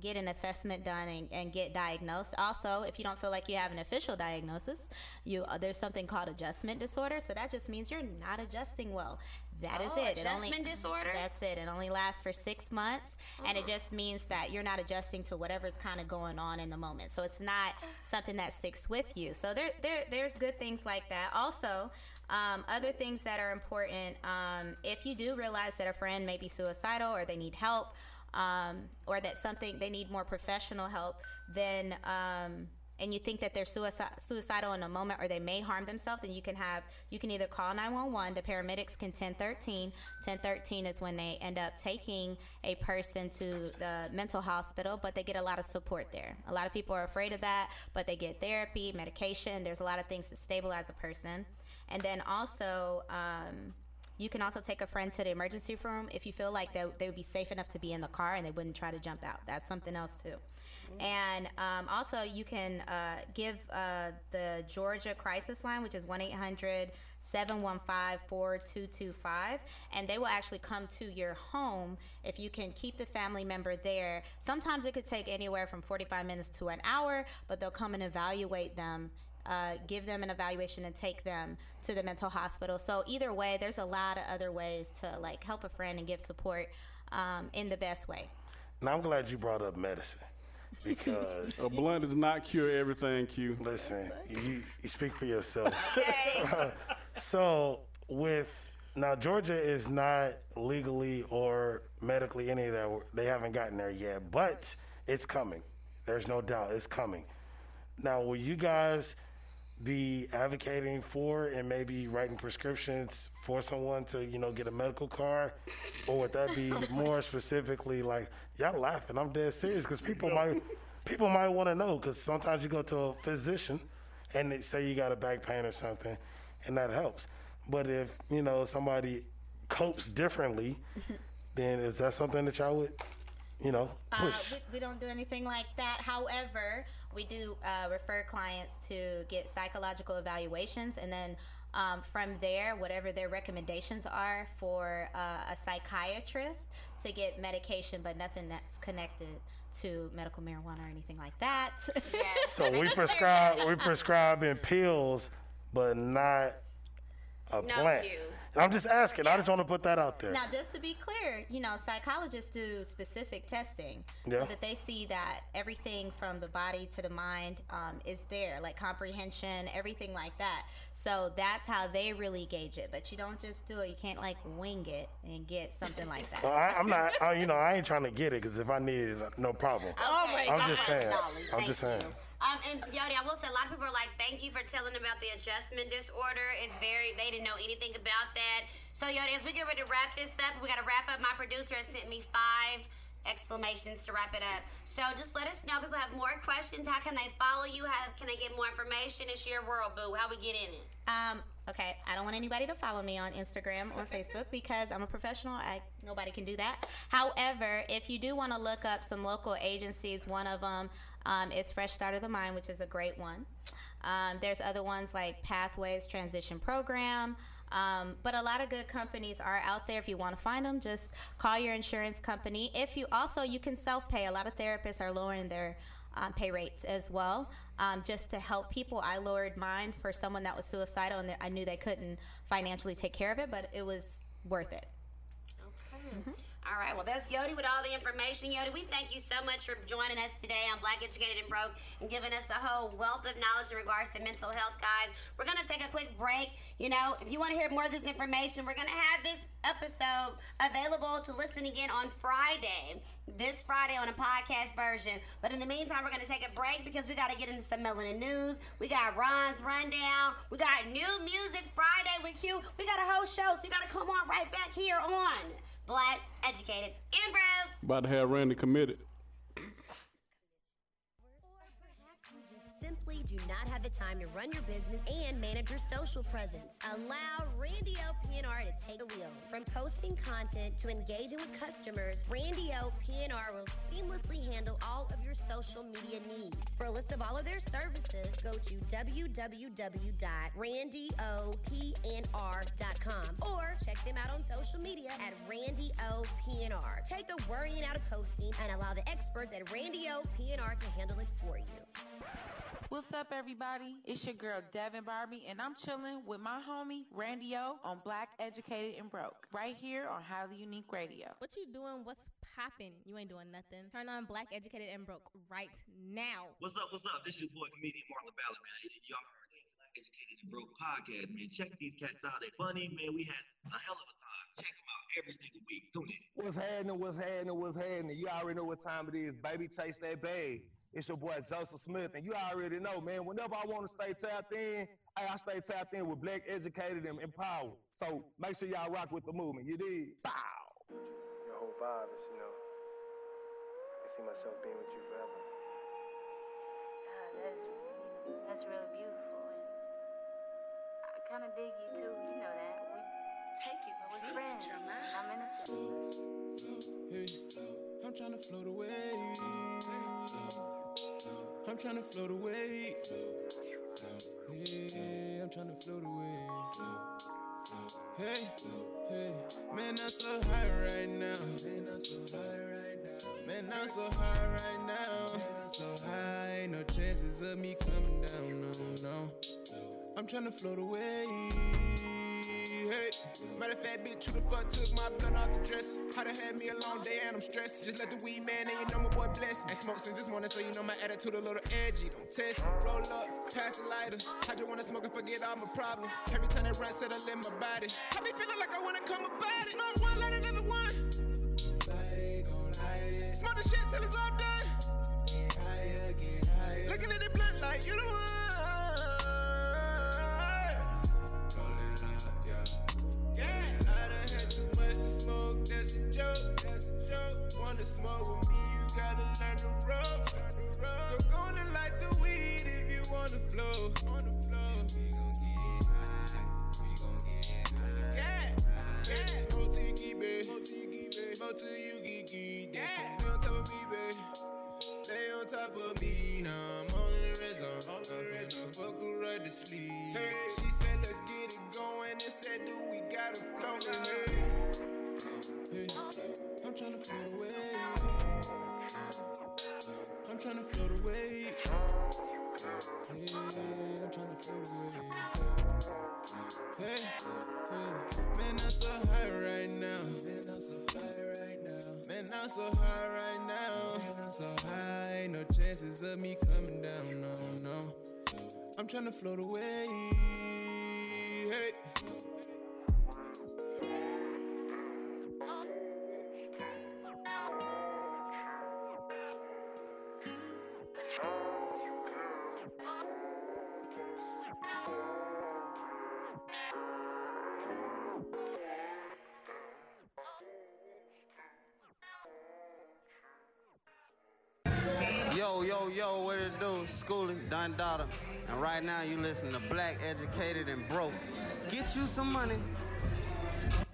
get an assessment done and, and get diagnosed. Also, if you don't feel like you have an official diagnosis, you uh, there's something called adjustment disorder. So that just means you're not adjusting well. That is Oh, it. It only- adjustment disorder? That's it. It only lasts for six months, and it just means that you're not adjusting to whatever's kind of going on in the moment. So it's not something that sticks with you. So there, there there's good things like that. Also. Um, other things that are important um, if you do realize that a friend may be suicidal or they need help um, or that something they need more professional help, then um, and you think that they're suicide, suicidal in a moment or they may harm themselves, then you can have you can either call 911. The paramedics can 1013. 1013 is when they end up taking a person to the mental hospital, but they get a lot of support there. A lot of people are afraid of that, but they get therapy, medication. There's a lot of things to stabilize a person, and then also. Um, you can also take a friend to the emergency room if you feel like they, they would be safe enough to be in the car and they wouldn't try to jump out. That's something else too. And um, also, you can uh, give uh, the Georgia Crisis Line, which is 1 800 715 4225, and they will actually come to your home if you can keep the family member there. Sometimes it could take anywhere from 45 minutes to an hour, but they'll come and evaluate them uh, give them an evaluation and take them to the mental hospital. So either way, there's a lot of other ways to like help a friend and give support um, in the best way. Now I'm glad you brought up medicine because a blunt does not cure everything. Q. Listen, you, you speak for yourself. so with now Georgia is not legally or medically any of that. They haven't gotten there yet, but it's coming. There's no doubt it's coming. Now, will you guys be advocating for and maybe writing prescriptions for someone to, you know, get a medical card? Or would that be more specifically like, y'all laughing, I'm dead serious because people might people might want to know because sometimes you go to a physician and they say you got a back pain or something and that helps. But if, you know, somebody copes differently, then is that something that y'all would, you know, push? Uh, we, we don't do anything like that. However, we do uh, refer clients to get psychological evaluations, and then um, from there, whatever their recommendations are for uh, a psychiatrist to get medication, but nothing that's connected to medical marijuana or anything like that. So we prescribe we prescribe in pills, but not a No, plant. you. I'm just asking. I just want to put that out there. Now, just to be clear, you know, psychologists do specific testing Yeah. so that they see that everything from the body to the mind um, is there, like comprehension, everything like that. So that's how they really gauge it. But you don't just do it. You can't like wing it and get something like that. Well, I, I'm not. I, you know, I ain't trying to get it because if I needed it, no problem. Oh my I'm just saying. Dolly, I'm just saying. Um, and Yodi, I will say a lot of people are like, "Thank you for telling about the adjustment disorder." It's very they didn't know anything about that. So Yodi, as we get ready to wrap this up, we got to wrap up. My producer has sent me five exclamations to wrap it up. So just let us know. if People have more questions. How can they follow you? How can they get more information? It's your world, boo. How we get in it? Um, okay, I don't want anybody to follow me on Instagram or Facebook because I'm a professional. I nobody can do that. However, if you do want to look up some local agencies, one of them um, is Fresh Start of the Mind, which is a great one. Um, there's other ones like Pathways Transition Program. Um, but a lot of good companies are out there. If you want to find them, just call your insurance company. If you also you can self pay. A lot of therapists are lowering their um, pay rates as well, um, just to help people. I lowered mine for someone that was suicidal, and I knew they couldn't financially take care of it, but it was worth it. Okay. All right. Well, that's Yodi with all the information. Yodi, we thank you so much for joining us today on Black Educated and Broke and giving us a whole wealth of knowledge in regards to mental health, guys. We're going to take a quick break. You know, if you want to hear more of this information, we're going to have this episode available to listen again on Friday, this Friday on a podcast version. But in the meantime, we're going to take a break because we got to get into some melanin news. We got Ron's rundown. We got new music Friday with Q. We got a whole show, so you got to come on right back here on Black Educated and Broke. About to have Randy committed. Simply do not have the time to run your business and manage your social presence. Allow Randy O PNR to take the wheel. From posting content to engaging with customers, Randy O PNR will seamlessly handle all of your social media needs. For a list of all of their services, go to www.randyopnr.com or check them out on social media at Randy O PNR. Take the worrying out of posting and allow the experts at Randy O PNR to handle it for you. What's up, everybody? It's your girl Devin Barbie, and I'm chilling with my homie Randy O on Black Educated and Broke, right here on Highly Unique Radio. What you doing? What's popping? You ain't doing nothing. Turn on Black Educated and Broke right now. What's up? What's up? This is your boy comedian Marlon Ballard, man. Y'all heard this Black Educated and Broke podcast, man. Check these cats out. They funny, man. We had a hell of a time. Check them out every single week. Tune in. What's happening? What's happening? What's happening? You already know what time it is, baby. Chase that bag. It's your boy Joseph Smith, and you already know, man. Whenever I want to stay tapped in, hey, I stay tapped in with Black Educated and Empowered. So make sure y'all rock with the movement. You did? Bow. Your whole vibe is, you know, I can see myself being with you forever. that's that's really beautiful, and I kind of dig you too. You know that. We take it. We're friends. I'm innocent. Hey, I'm trying to float away. I'm trying to float away. Yeah, I'm trying to float away. Hey, hey, man, I'm so high right now. Man, I'm so high right now. Man, I'm so high right now. Man, I'm so high, no chances of me coming down. No, no. I'm trying to float away. Hey, matter of fact, bitch, who the fuck took my blunt off the dress? How to had me a long day and I'm stressed. Just let the weed man and you know my boy blessed. Ain't smoked since this morning, so you know my attitude a little edgy. Don't test, roll up, pass the lighter. I just wanna smoke and forget all my problems. Every time that run settle in my body. I be feeling like I wanna come about it. Smoke one, light another one. Smoke the shit till it's all done. Get higher, get higher. Looking at the blunt like you the one. Smoke with me, you gotta learn the ropes. You're gonna like the weed if you wanna flow. We gon' get high, we gon' get high. Yeah, yeah. Smoke till you get babe. Smoke till you get babe. Smoke till you get get. Yeah. Lay on top of me, babe. Lay on top of me. Now I'm on the zone. On the. Fuck her right to sleep. Hey, she said let's get it going. And said do we gotta flow? Hey, hey. wave. Yeah, I'm trying to feel the wave. Hey, yeah. man, I'm so high right now. Man, I'm so high right now. Man, I'm so high right now. Man, I'm so high. No chances of me coming down, no, no. I'm trying to float away. Schooling, Don Dada. And right now you listen to Black Educated and Broke. Get you some money.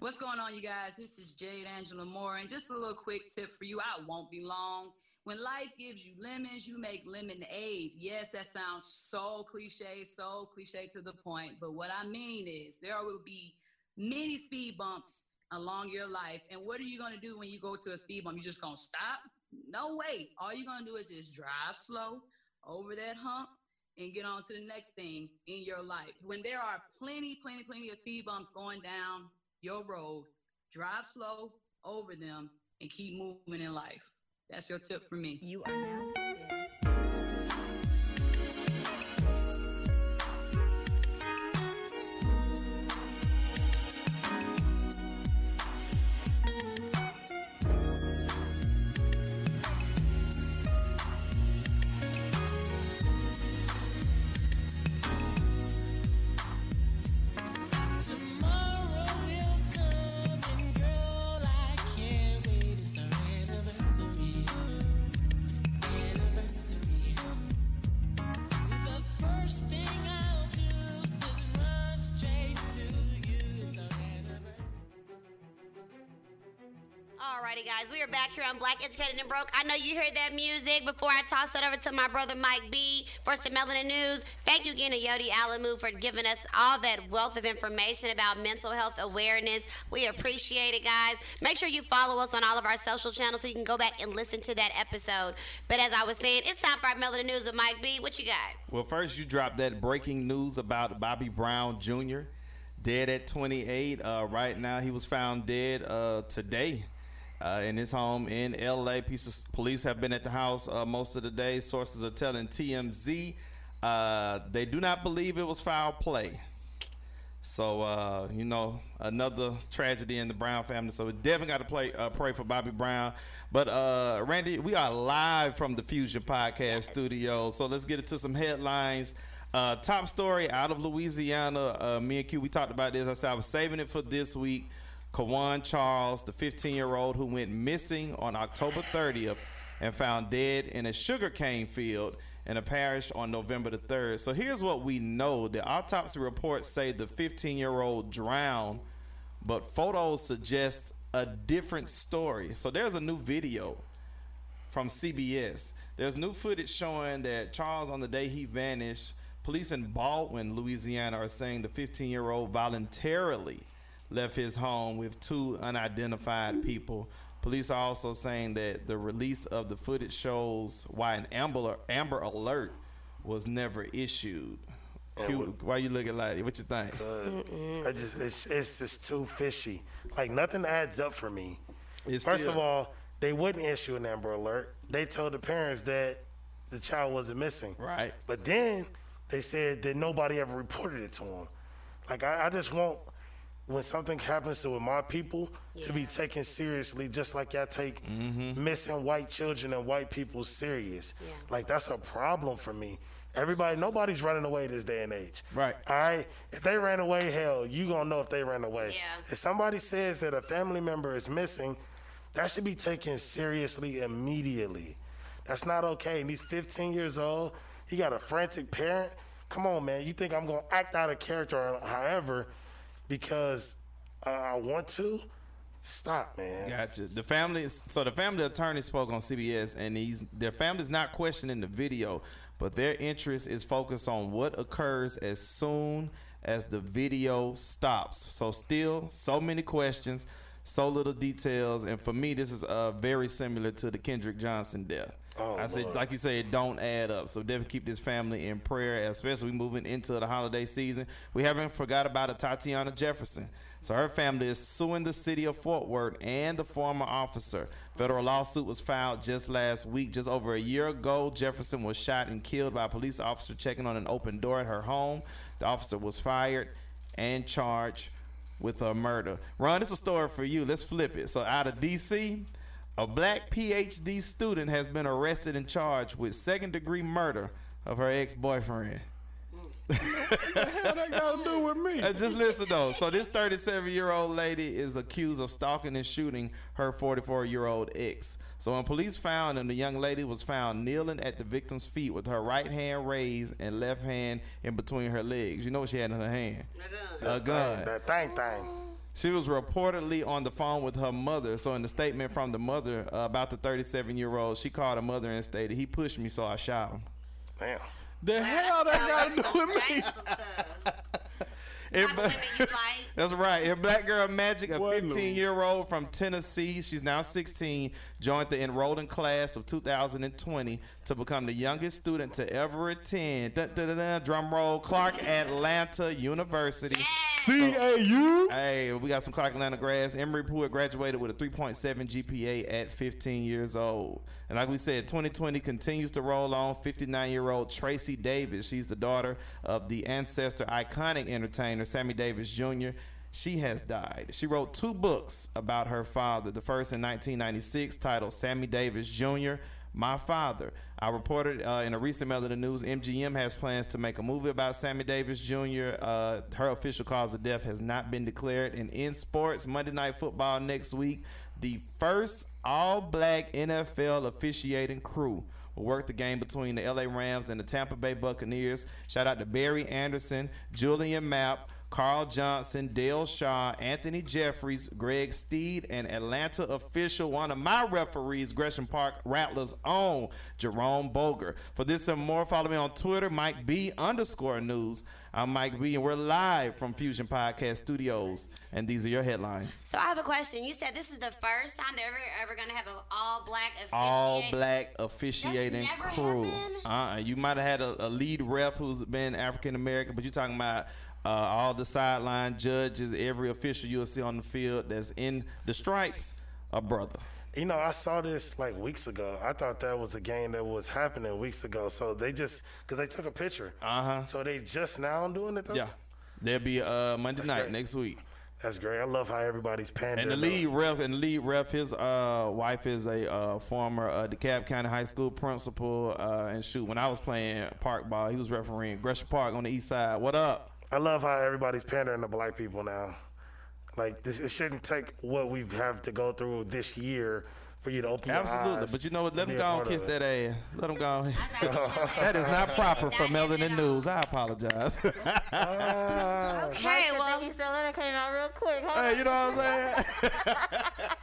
What's going on, you guys? This is Jade Angela Moore, and just a little quick tip for you. I won't be long. When life gives you lemons, you make lemonade. Yes, that sounds so cliche, so cliche to the point. But what I mean is, there will be many speed bumps along your life. And what are you going to do when you go to a speed bump? You just going to stop? No way. All you're going to do is just drive slow over that hump and get on to the next thing in your life. When there are plenty, plenty, plenty of speed bumps going down your road, drive slow over them and keep moving in life. That's your tip for me. You are now. On Black Educated and Broke. I know you heard that music. Before I toss it over to my brother Mike B for some Melanin News, thank you again to Yodi Alamu for giving us all that wealth of information about mental health awareness. We appreciate it, guys. Make sure you follow us on all of our social channels so you can go back and listen to that episode. But as I was saying, it's time for our Melanin News with Mike B. What you got? Well, first you dropped that breaking news about Bobby Brown Jr. dead at 28. Uh, right now, he was found dead uh, today. Uh, in his home in LA. Police have been at the house uh, most of the day. Sources are telling TMZ uh, they do not believe it was foul play. So uh, you know, another tragedy in the Brown family. So we definitely got to play uh, pray for Bobby Brown. But uh, Randy, we are live from the Fusion Podcast studio. So let's get into some headlines. Uh, top story out of Louisiana. Uh, me and Q, we talked about this. I said I was saving it for this week. Quawan Charles, the 15 year old who went missing on October 30th and found dead in a sugarcane field in a parish on November the 3rd. So here's what we know the autopsy reports say the 15 year old drowned, but photos suggest a different story. So there's a new video from CBS. There's new footage showing that Charles, on the day he vanished, police in Baldwin, Louisiana, are saying the 15 year old voluntarily left his home with two unidentified people. Police are also saying that the release of the footage shows why an Amber Amber Alert was never issued. Oh, Q, why you looking like? What you think? Uh, I just it's, it's just too fishy. Like nothing adds up for me. It's First still- of all, they wouldn't issue an Amber Alert. They told the parents that the child wasn't missing. Right. But then they said that nobody ever reported it to them. Like I, I just want when something happens to my people to be taken seriously, just like y'all take mm-hmm. missing white children and white people serious. Like that's a problem for me. Everybody, nobody's running away this day and age. Right. All right. If they ran away, hell, you gonna know if they ran away. Yeah. If somebody says that a family member is missing, that should be taken seriously immediately. That's not okay. And he's 15 years old. He got a frantic parent. Come on, man. You think I'm gonna act out of character, or however, because I want to? Stop, man. Gotcha. The family, so the family attorney spoke on CBS, and he's their family's not questioning the video, but their interest is focused on what occurs as soon as the video stops. So still, so many questions. So little details, and for me, this is uh, very similar to the Kendrick Johnson death. Oh, I said, Lord. like you said, it don't add up. So definitely keep this family in prayer, especially moving into the holiday season. We haven't forgot about Atatiana Jefferson. So her family is suing the city of Fort Worth and the former officer. Federal lawsuit was filed just last week. Just over a year ago, Jefferson was shot and killed by a police officer checking on an open door at her home. The officer was fired and charged with a murder. Ron, it's a story for you. Let's flip it. So out of DC, a black PhD student has been arrested and charged with second degree murder of her ex-boyfriend. What the hell that got to do with me? Uh, just listen though. So this 37 year old lady is accused of stalking and shooting her 44 year old ex. So when police found him, the young lady was found kneeling at the victim's feet with her right hand raised and left hand in between her legs. You know what she had in her hand? A gun. A gun. That thing thing. She was reportedly on the phone with her mother. So in the statement from the mother uh, about the 37 year old, she called her mother and stated, "He pushed me, so I shot him." Damn. The hell that got to do with me? In Bla- That's right. In Black Girl Magic, a 15 year old from Tennessee, she's now 16, joined the enrolling class of 2020 to become the youngest student to ever attend, dun, dun, dun, dun, drum roll, Clark Atlanta University. CAU? Hey, we got some Clark Atlanta grads. Emory Pruitt graduated with a 3.7 GPA at 15 years old. And like we said, 2020 continues to roll on. 59 year old Tracey Davis, she's the daughter of the ancestor iconic entertainer Sammy Davis Jr. She has died. She wrote two books about her father. The first in 1996, titled Sammy Davis Jr. My Father. I reported uh, in a recent the news, MGM has plans to make a movie about Sammy Davis Jr. Uh, her official cause of death has not been declared. And in sports, Monday Night Football next week, the first all black NFL officiating crew will work the game between the LA Rams and the Tampa Bay Buccaneers. Shout out to Barry Anderson, Julian Mapp, Carl Johnson, Dale Shaw, Anthony Jeffries, Greg Steed, and Atlanta official, one of my referees, Gresham Park Rattlers own, Jerome Boger. For this and more, follow me on Twitter, Mike B underscore news. I'm Mike B, and we're live from Fusion Podcast Studios, and these are your headlines. So I have a question. You said this is the first time they're ever, ever going to have an all black officiate. all black officiating That's never crew. happened? Uh-uh. You might have had a, a lead ref who's been African American, but you're talking about uh, all the sideline judges, every official you'll see on the field that's in the stripes, a brother. You know, I saw this like weeks ago. I thought that was a game that was happening weeks ago. So they just because they took a picture. Uh huh. So they just now doing it though. Yeah, they'll be uh, Monday That's night great. next week. That's great. I love how everybody's pandering. And the lead ref and the lead ref, his uh, wife is a uh, former uh, DeKalb County High School principal. Uh, and shoot, when I was playing park ball, he was refereeing Gresham Park on the east side. What up? I love how everybody's pandering to black people now. Like this, it shouldn't take what we have to go through this year for you to open your Absolutely, eyes. but you know what? Let be them go and kiss of that ass. Let them go. that is not proper for Melanin News. I apologize. Ah. Okay, well. He said let came out real quick. Hold Hey, on. you know what I'm saying?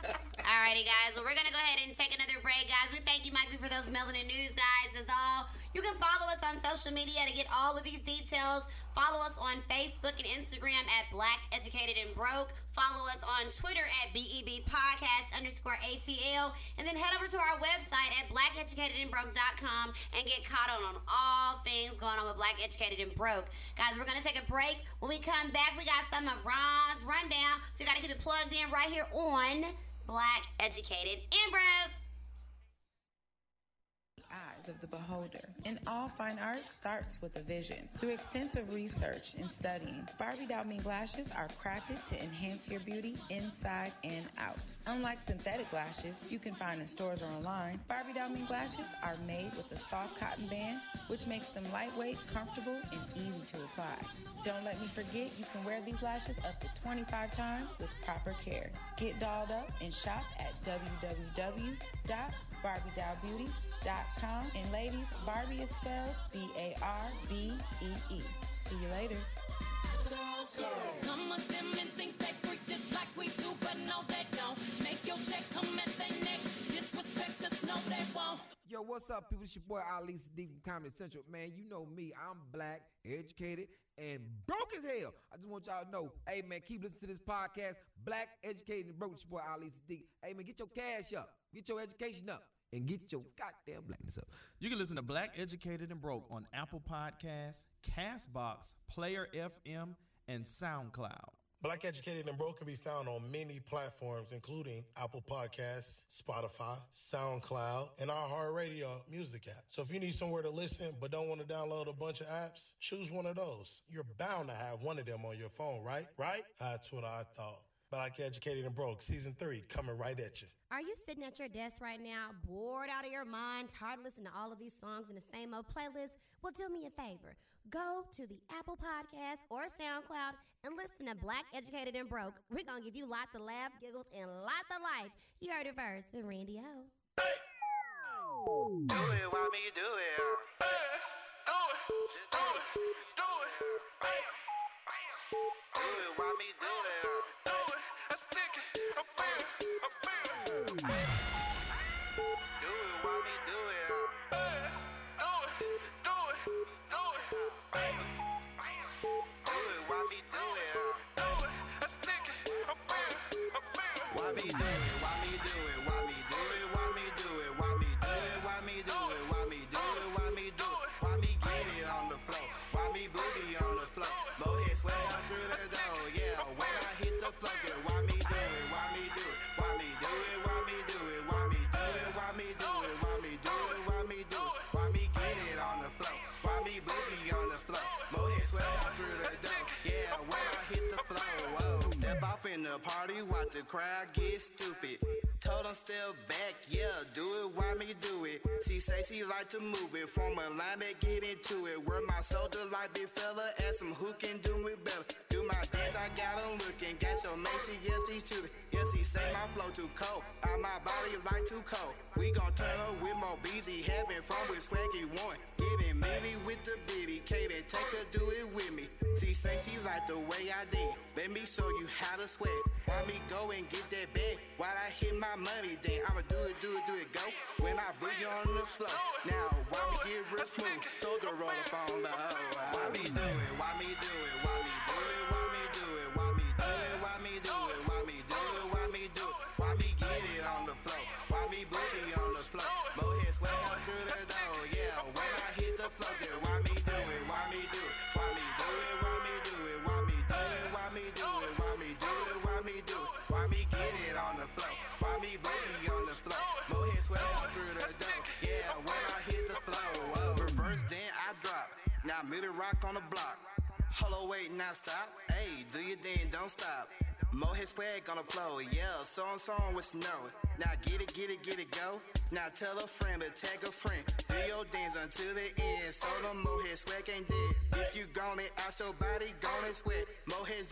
Alrighty, guys. Well, we're gonna go ahead and take another break, guys. We thank you, Mikey, for those melanin news, guys. As all, you can follow us on social media to get all of these details. Follow us on Facebook and Instagram at Black Educated and Broke. Follow us on Twitter at BEB Podcast underscore ATL, and then head over to our website at blackeducatedandbroke.com and get caught on on all things going on with Black Educated and Broke. Guys, we're gonna take a break. When we come back, we got some of Ron's rundown, so you gotta keep it plugged in right here on Black Educated and Broke. Eyes of the beholder. And all fine art starts with a vision. Through extensive research and studying, Barbie Doll Me lashes are crafted to enhance your beauty inside and out. Unlike synthetic lashes you can find in stores or online, Barbie Doll Me lashes are made with a soft cotton band, which makes them lightweight, comfortable, and easy to apply. Don't let me forget you can wear these lashes up to 25 times with proper care. Get dolled up and shop at www.barbiedollbeauty.com. And ladies, Barbie is spelled B-A-R-B-E-E. See you later. Some of them men think they freak just like we do, but no, they don't. Make your check come at their neck. Disrespect us, no, they won't. Yo, what's up, people? It's your boy Ali Siddiq from Comedy Central. Man, you know me. I'm black, educated, and broke as hell. I just want y'all to know, hey man, keep listening to this podcast. Black, educated, and broke. It's your boy Ali Siddiq. Hey man, get your cash up, get your education up, and get your goddamn blackness up. You can listen to Black Educated and Broke on Apple Podcasts, Castbox, Player FM, and SoundCloud. Black Educated and Broke can be found on many platforms, including Apple Podcasts, Spotify, SoundCloud, and iHeartRadio music app. So if you need somewhere to listen but don't want to download a bunch of apps, choose one of those. You're bound to have one of them on your phone, right? Right? That's what I thought. Black Educated and Broke, Season 3, coming right at you. Are you sitting at your desk right now, bored out of your mind, tired of listening to all of these songs in the same old playlist? Well, do me a favor. Go to the Apple Podcast or SoundCloud and listen to Black Educated and Broke. We're going to give you lots of laugh, giggles, and lots of life. You heard it first with Randy O. Do it, why me do it? Do it, do it, do it. Do it, why me do. Do do? Do why me do it? Why me do it? Why me do it? Why me do it? Why me do it? Watch the crowd, get step back, yeah, do it, why me do it? She say she like to move it, from a line that get into it. Where my soldier like big fella, ask him who can do me better. Do my dance, I got him looking, got your Macy, yes, he shooting. Yes, he say my flow too cold, on my body like too cold. We gon' turn up with more BZ, having fun with Swaggy one. Getting meaty with the bitty, Katie, take her, do it with me. She say she like the way I did, let me show you how to sweat. Why me go and get that bag, while I hit my money, then I'ma do it, do it, do it, go. When I boogie on the floor, now why me get real smooth, so the roll up on the hoe. Why me do it, why me do it, why me do it, why me do it, why me do it, why me do it, why me do it, why me do it, why me get it on the floor, why me boogie on the floor, mohead sweat out through the door, yeah. When I hit the floor, then why me now middle rock on the block. Hello, wait, now stop. Hey, do your thing, don't stop. Mohead swag on the floor, yeah, song song with snow. Now get it, get it, get it, go. Now tell a friend, but tag a friend. Do your dance until the end. So the mohead swag ain't dead. If you gone it out your body, gone and sweat.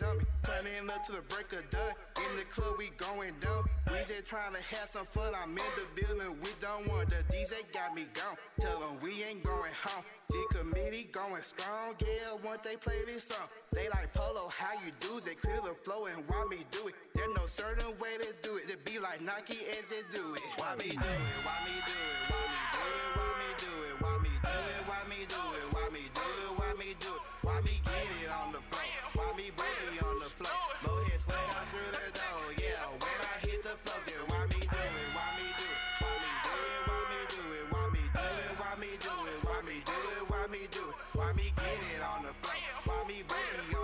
On me, turning up to the break of dawn. In the club, we going down. We just trying to have some fun. I'm in the building, we don't want the DJ got me gone. Tell we ain't going home. G committee going strong, yeah. Once they play this song, they like Polo, how you do it? Clear the flow and why me do it? There's no certain way to do it. To be like Nike as it do it. Why me do it? Why me do it? Why me do it? Why me do it? Why me do it? Why me do it? Why me do it? Why me do it? Why me get it on the floor? Why me boogie on the floor? Mohead sweat out through the door, yeah. When I hit the floor, then why me do it? Why me do it? Why me do it? Why me do it? Why me do it? Why me do it? Why me do it? Why me? Why get it on the floor? Why me boogie on?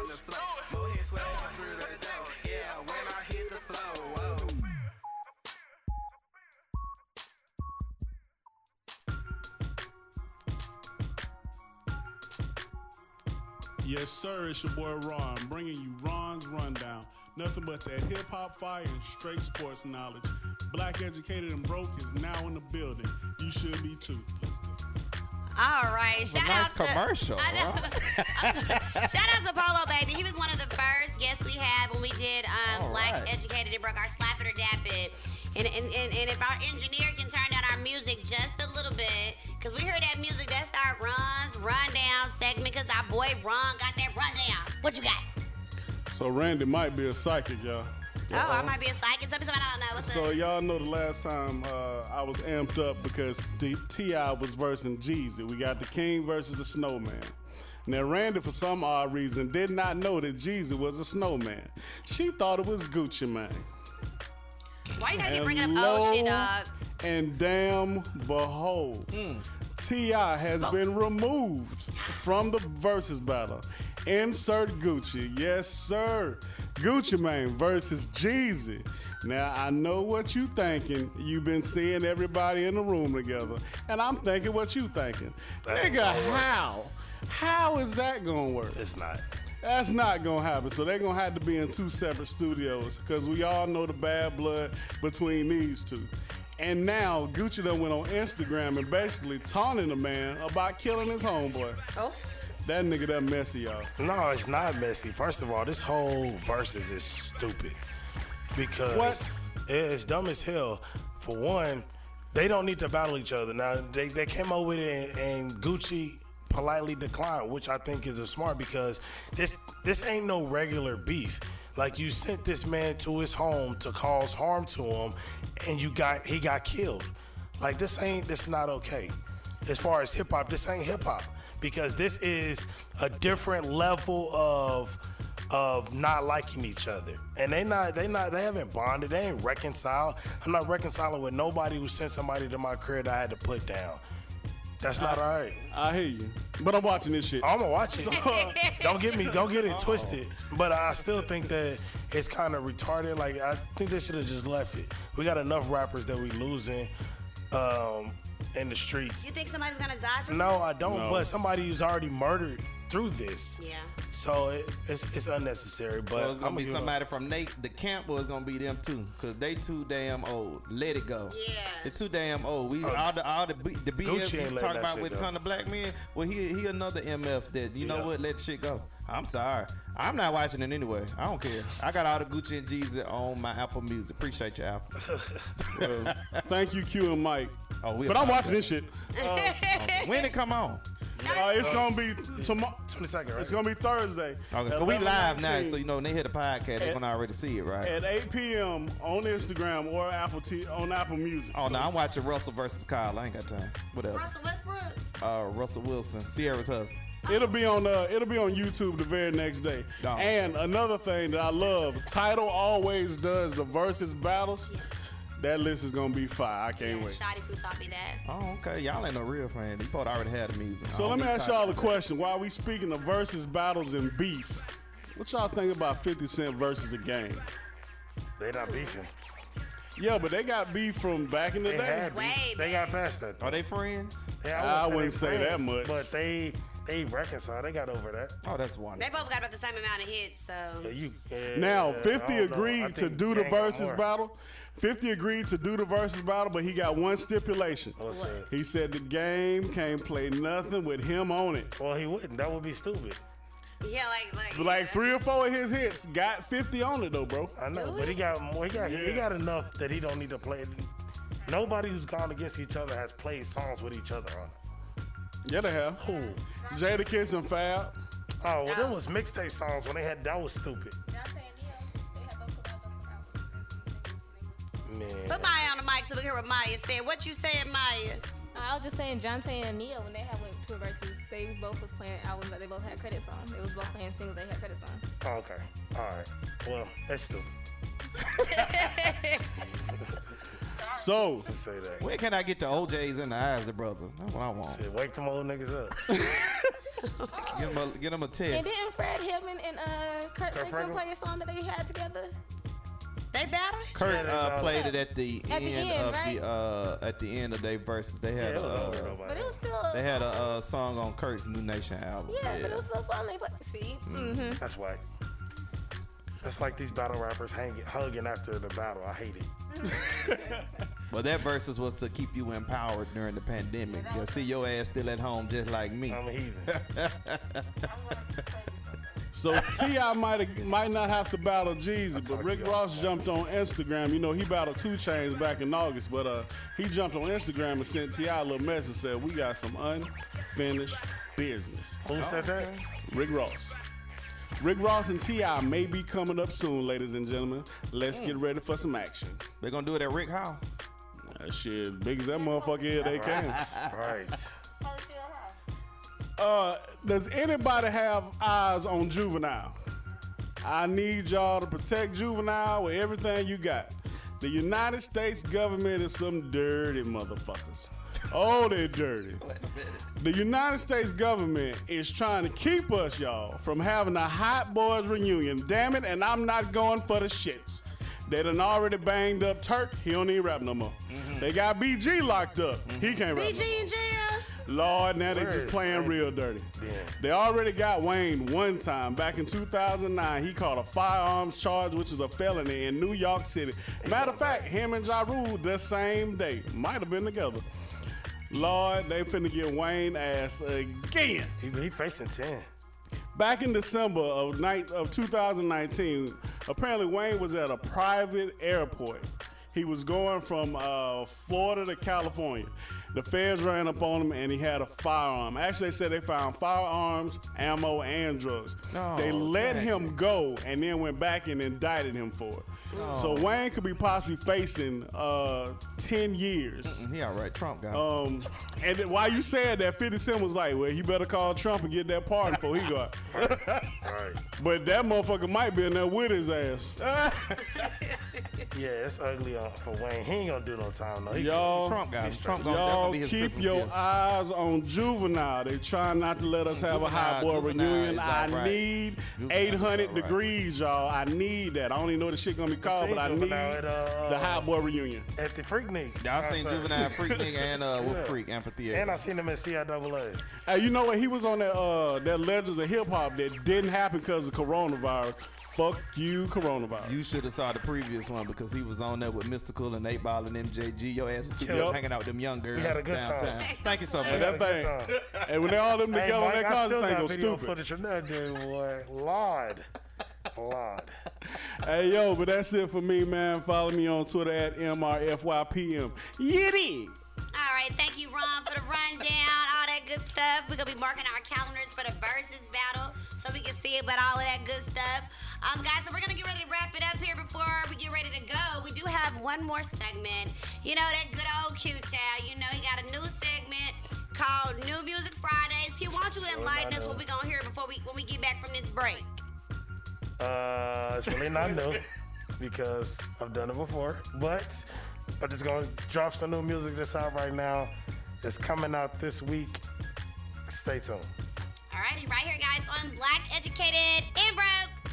Yes, sir, it's your boy Ron, bringing you Ron's Rundown. Nothing but that hip hop fire and straight sports knowledge. Black Educated and Broke is now in the building. You should be too. All right, That's shout nice out to commercial, I know. shout out to Polo Baby. He was one of the first guests we had when we did um, Black right. Educated and Broke our Slap It or Dap It. And, and, and, and if our engineer can turn down our music just a little bit, because we heard that music, that's our runs, rundown segment, because our boy Ron got that rundown. What you got? So Randy might be a psychic, y'all. Oh, I might be a psychic. Tell me something I don't know. What's So up? y'all know the last time uh, I was amped up because the T.I. was versing Jeezy. We got the King versus the Snowman. Now Randy, for some odd reason, did not know that Jeezy was a snowman. She thought it was Gucci Mane. Why you gotta keep And bringing up oh, old shit, lo dog? And damn, behold, T.I. has been removed from the versus battle. Insert Gucci, yes sir. Gucci Mane versus Jeezy. Now I know what you thinking. You've been seeing everybody in the room together, and I'm thinking what you thinking. That Nigga, how? How is that gonna work? It's not. That's not gonna happen. So they're gonna have to be in two separate studios because we all know the bad blood between these two. And now Gucci done went on Instagram and basically taunting the man about killing his homeboy. Oh. That nigga that messy, y'all. No, it's not messy. First of all, this whole versus is stupid because What? it's dumb as hell. For one, they don't need to battle each other. Now they, they came up with it and, and Gucci politely declined, which I think is a smart because this this ain't no regular beef. Like you sent this man to his home to cause harm to him, and you got he got killed. Like this ain't this not okay. As far as hip hop, this ain't hip hop because this is a different level of of not liking each other. And they not they not they haven't bonded. They ain't reconciled. I'm not reconciling with nobody who sent somebody to my career that I had to put down. That's not all right. I hear you, but I'm watching this shit. I'm gonna watch it. don't get me, don't get it twisted. But I still think that it's kind of retarded. Like I think they should have just left it. We got enough rappers that we losing um, in the streets. You think somebody's gonna die from No, this? I don't. No. But somebody who's already murdered through this. Yeah. So it, it's it's unnecessary. But So it's gonna I'ma be give up. somebody from Nate, the camp was gonna be them too, cause they too damn old. Let it go. Yeah. They're too damn old. We Oh, all the all the B, the BS Gucci we ain't talk about with go. kind of black men. Well, he he another MF that you know what let shit go. I'm sorry. I'm not watching it anyway. I don't care. I got all the Gucci and Jeezy on my Apple Music. Appreciate you, Apple. Well, thank you, Q and Mike. Oh, we'll but I'm talk watching this shit. Uh, when it come on? Uh, it's gonna be tomorrow. 22nd, right? It's gonna be Thursday. Okay, but we live now, so you know when they hear the podcast, they're gonna already see it, right? at 8 p.m. on Instagram or Apple T on Apple Music. Oh no, I'm watching Russell versus Kyle. I ain't got time. Whatever. Russell Westbrook. Uh, Russell Wilson, Sierra's husband. It'll be on uh, it'll be on YouTube the very next day. Dog. And another thing that I love, Title always does the versus battles. That list is gonna be fire. I can't Yeah, wait. Shotty Poo taught me that. Oh, okay. Y'all ain't no real fan. You probably already had the music. So oh, let me ask y'all a question. While we speaking of versus battles and beef, what y'all think about 50 Cent versus a game? They not beefing. Yeah, but they got beef from back in the They day. had beef. They got past that. Are they friends? Yeah, I wouldn't wouldn't say they that much. But they they reconciled. They got over that. Oh, that's wonderful. They both got about the same amount of hits, so. Yeah, you, yeah, Now, 50 don't know. I agreed to do the Gang versus battle. 50 agreed to do the versus battle, but he got one stipulation. Oh, What's that? He said the game can't play nothing with him on it. Well, he wouldn't. That would be stupid. Yeah, like like. But like three or four of his hits got 50 on it though, bro. I know, but he got more. He got he got enough that he don't need to play. Nobody who's gone against each other has played songs with each other on it. Yeah, they have. Who? Jadakiss and Fab. Oh, well, them oh. was mixtape songs when they had. That was stupid. Man. Put Maya on the mic so we can hear what Maya said. What you said, Maya? I was just saying, Johntá and Ne-Yo when they had went to a versus, they both was playing albums that they both had credits on. They was both playing singles they had credits on. Oh, okay. All right. Well, that's stupid. So Let's say that. When can I get the O'Jays in the eyes, the brothers? That's what I want. Shit, wake them old niggas up. Get them a, get them a And text. didn't Fred Hammond and uh, Kirk Franklin Franklin? play a song that they had together? They battled? Kirk Yeah, uh, played it at the At the end, end, of right? the uh, at the end of their verses. They had it was a, uh, But it was still. they had a uh, song on Kirk's Nu Nation album. Yeah, but it was still a song they played. See? Mm-hmm. That's why. That's like these battle rappers hanging, hugging after the battle. I hate it. Well, that verses was to keep you empowered during the pandemic. You see your ass still at home just like me. I'm a heathen. So T.I. might might not have to battle Jeezy, but Rick Ross jumped on Instagram. You know he battled 2 Chainz back in August, but uh he jumped on Instagram and sent T.I. a little message said we got some unfinished business. Who said that? Rick Ross. Rick Ross and T.I. may be coming up soon, ladies and gentlemen. Let's get ready for some action. They're gonna do it at Rick Howe. That shit, big as that motherfucker is, they can. Right. Uh, does anybody have eyes on Juvenile? I need y'all to protect Juvenile with everything you got. The United States government is some dirty motherfuckers. Oh, they're dirty. The United States government is trying to keep us, y'all, from having a Hot Boys reunion. Damn it, and I'm not going for the shits. They done already banged up Turk. He don't even rap no more. They got BG locked up. He can't rap. no more. BG in jail. Lord, now they just playing real dirty. They already got Wayne one time back in 2009. He caught a firearms charge, which is a felony in New York City. Matter of fact, him and Ja Rule the same day might have been together. Lord, they finna get Wayne ass again. He, he facing 10. Back in December of night of 2019, apparently Wayne was at a private airport. He was going from uh, Florida to California. The feds ran up on him and he had a firearm. Actually, they said they found firearms, ammo, and drugs. No, they let dang. him go and then went back and indicted him for it. Oh. So Wayne could be possibly facing uh, 10 years. He all right. Trump got. Um, and then while you said that, 50 Cent was like, well, he better call Trump and get that pardon before he go out. Right. But that motherfucker might be in there with his ass. Yeah, it's ugly uh, for Wayne. He ain't gonna do no time though. He Y'all, Trump got him. he's Trump straight. gonna y'all definitely his keep Christmas your gift. eyes on Juvenile. They trying not to let us have a hot boy Juvenile, Juvenile reunion. is I all right. need Juvenile 800 all right. degrees, y'all. I need that. I don't even know what the shit gonna be called, but I need at, uh, the hot boy reunion. At the Freaknik. Y'all seen concert. Juvenile Freaknik and uh, Wolf Yeah. Creek Amphitheater. And I seen him at CIAA. Hey, you know what? He was on that uh that Legends of Hip Hop that didn't happen because of coronavirus. Fuck you, coronavirus. You should have saw the previous one because he was on there with Mystikal and 8 Ball and MJG. Your ass was too Yep. busy hanging out with them young girls had a good time. Thank you so much. That thing, and when they all them Hey, together on Mike, that concert, thing got go video stupid. footage of that dude, boy. Lord. Lord. Hey yo, but that's it for me, man. Follow me on Twitter at MRFYPM. Yiddy! All right, thank you, Ron, for the rundown, all that good stuff. We're gonna be marking our calendars for the versus battle so we can see about all of that good stuff. Um, guys, so we're gonna get ready to wrap it up here before we get ready to go. We do have one more segment. You know that good old Q child. You know he got a new segment called New Music Fridays. He don't you enlighten us what we gonna hear before we when we get back from this break? Uh, it's really not new because I've done it before. But I'm just gonna drop some new music that's out right now. It's coming out this week. Stay tuned. Alrighty, right here, guys, on Black Educated and Broke.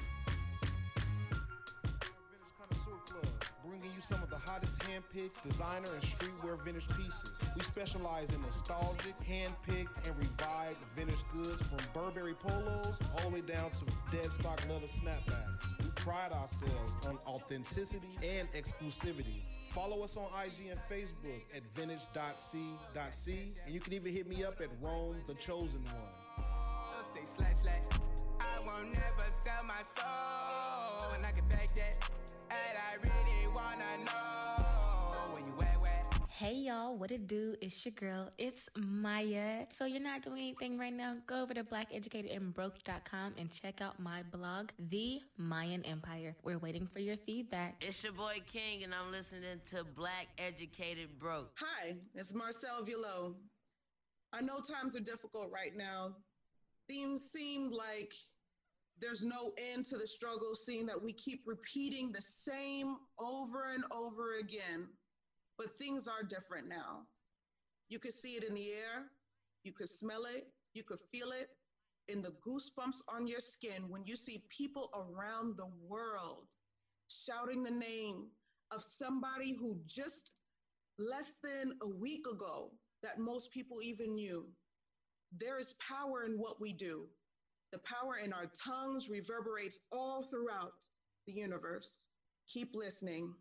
Connoisseur Club, bringing you some of the hottest hand-picked designer and streetwear vintage pieces. We specialize in nostalgic, hand-picked, and revived vintage goods from Burberry polos all the way down to dead stock leather snapbacks. We pride ourselves on authenticity and exclusivity. Follow us on IG and Facebook at vintage.c.c, and you can even hit me up at Rome the Chosen One. I won't never sell my soul, and I can take that. And I really wanna know you at, where. Hey y'all, what it do? It's your girl, it's Maya. So you're not doing anything right now? Go over to blackeducatedandbroke.com and check out my blog, The Mayan Empire. We're waiting for your feedback. It's your boy King, and I'm listening to Black Educated Broke. Hi, it's Marcel Villo. I know times are difficult right now. Things seem like there's no end to the struggle, seeing that we keep repeating the same over and over again. But things are different now. You could see it in the air, you could smell it, you could feel it in the goosebumps on your skin when you see people around the world shouting the name of somebody who just less than a week ago that most people even knew. There is power in what we do. The power in our tongues reverberates all throughout the universe. Keep listening.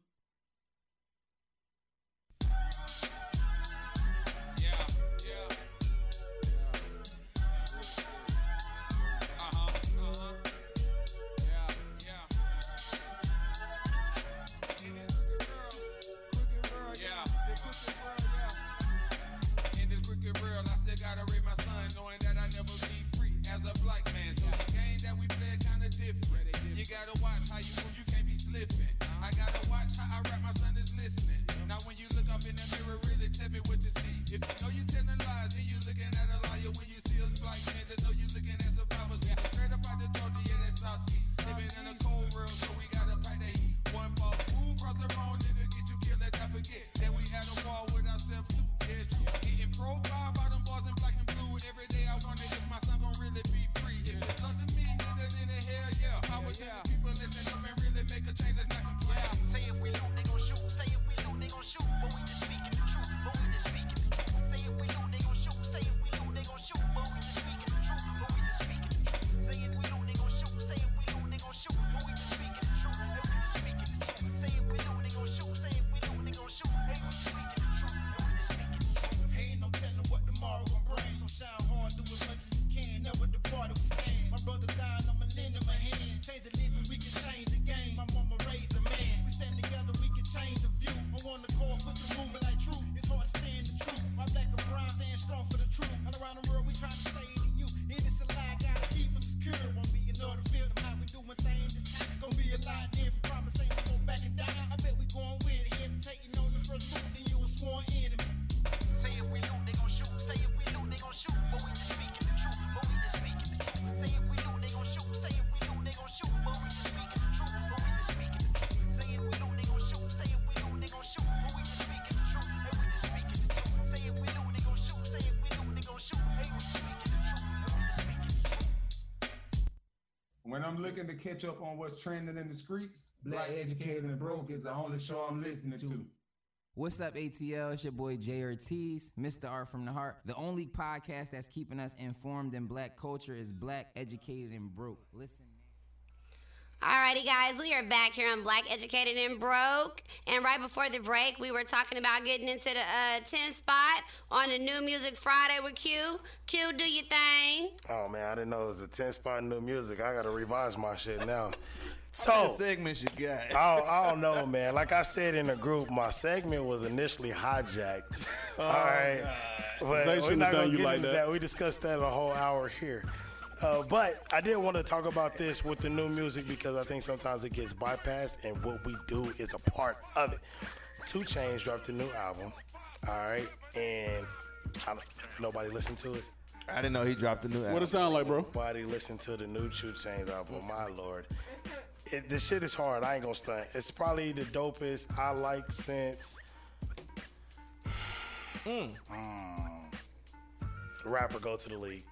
When I'm looking to catch up on what's trending in the streets, Black Educated and Broke is the only show I'm listening to. What's up, ATL? It's your boy Jay Ortiz, Mr. Art from the Heart. The only podcast that's keeping us informed in black culture is Black Educated and Broke. Listen. Alrighty, guys, we are back here on Black Educated and Broke. And right before the break, we were talking about getting into the uh, 10 spot on the New Music Friday with Q. Q, do your thing. Oh man, I didn't know it was a 10 spot new music. I gotta revise my shit now. What So segments you got? I don't, I don't know, man. Like I said in the group, my segment was initially hijacked. All right, but They we're shouldn't not have done gonna you get like into that. that. We discussed that a whole hour here. Uh, but I did want to talk about this with the new music because I think sometimes it gets bypassed, and what we do is a part of it. 2 Chainz dropped a new album, all right, and I don't, nobody listened to it. I didn't know he dropped a new album. What it sound like, bro? Nobody listened to the new 2 Chainz album. My lord, it, this shit is hard. I ain't gonna stunt. It's probably the dopest I like since. Mm. Rap or Go to the League,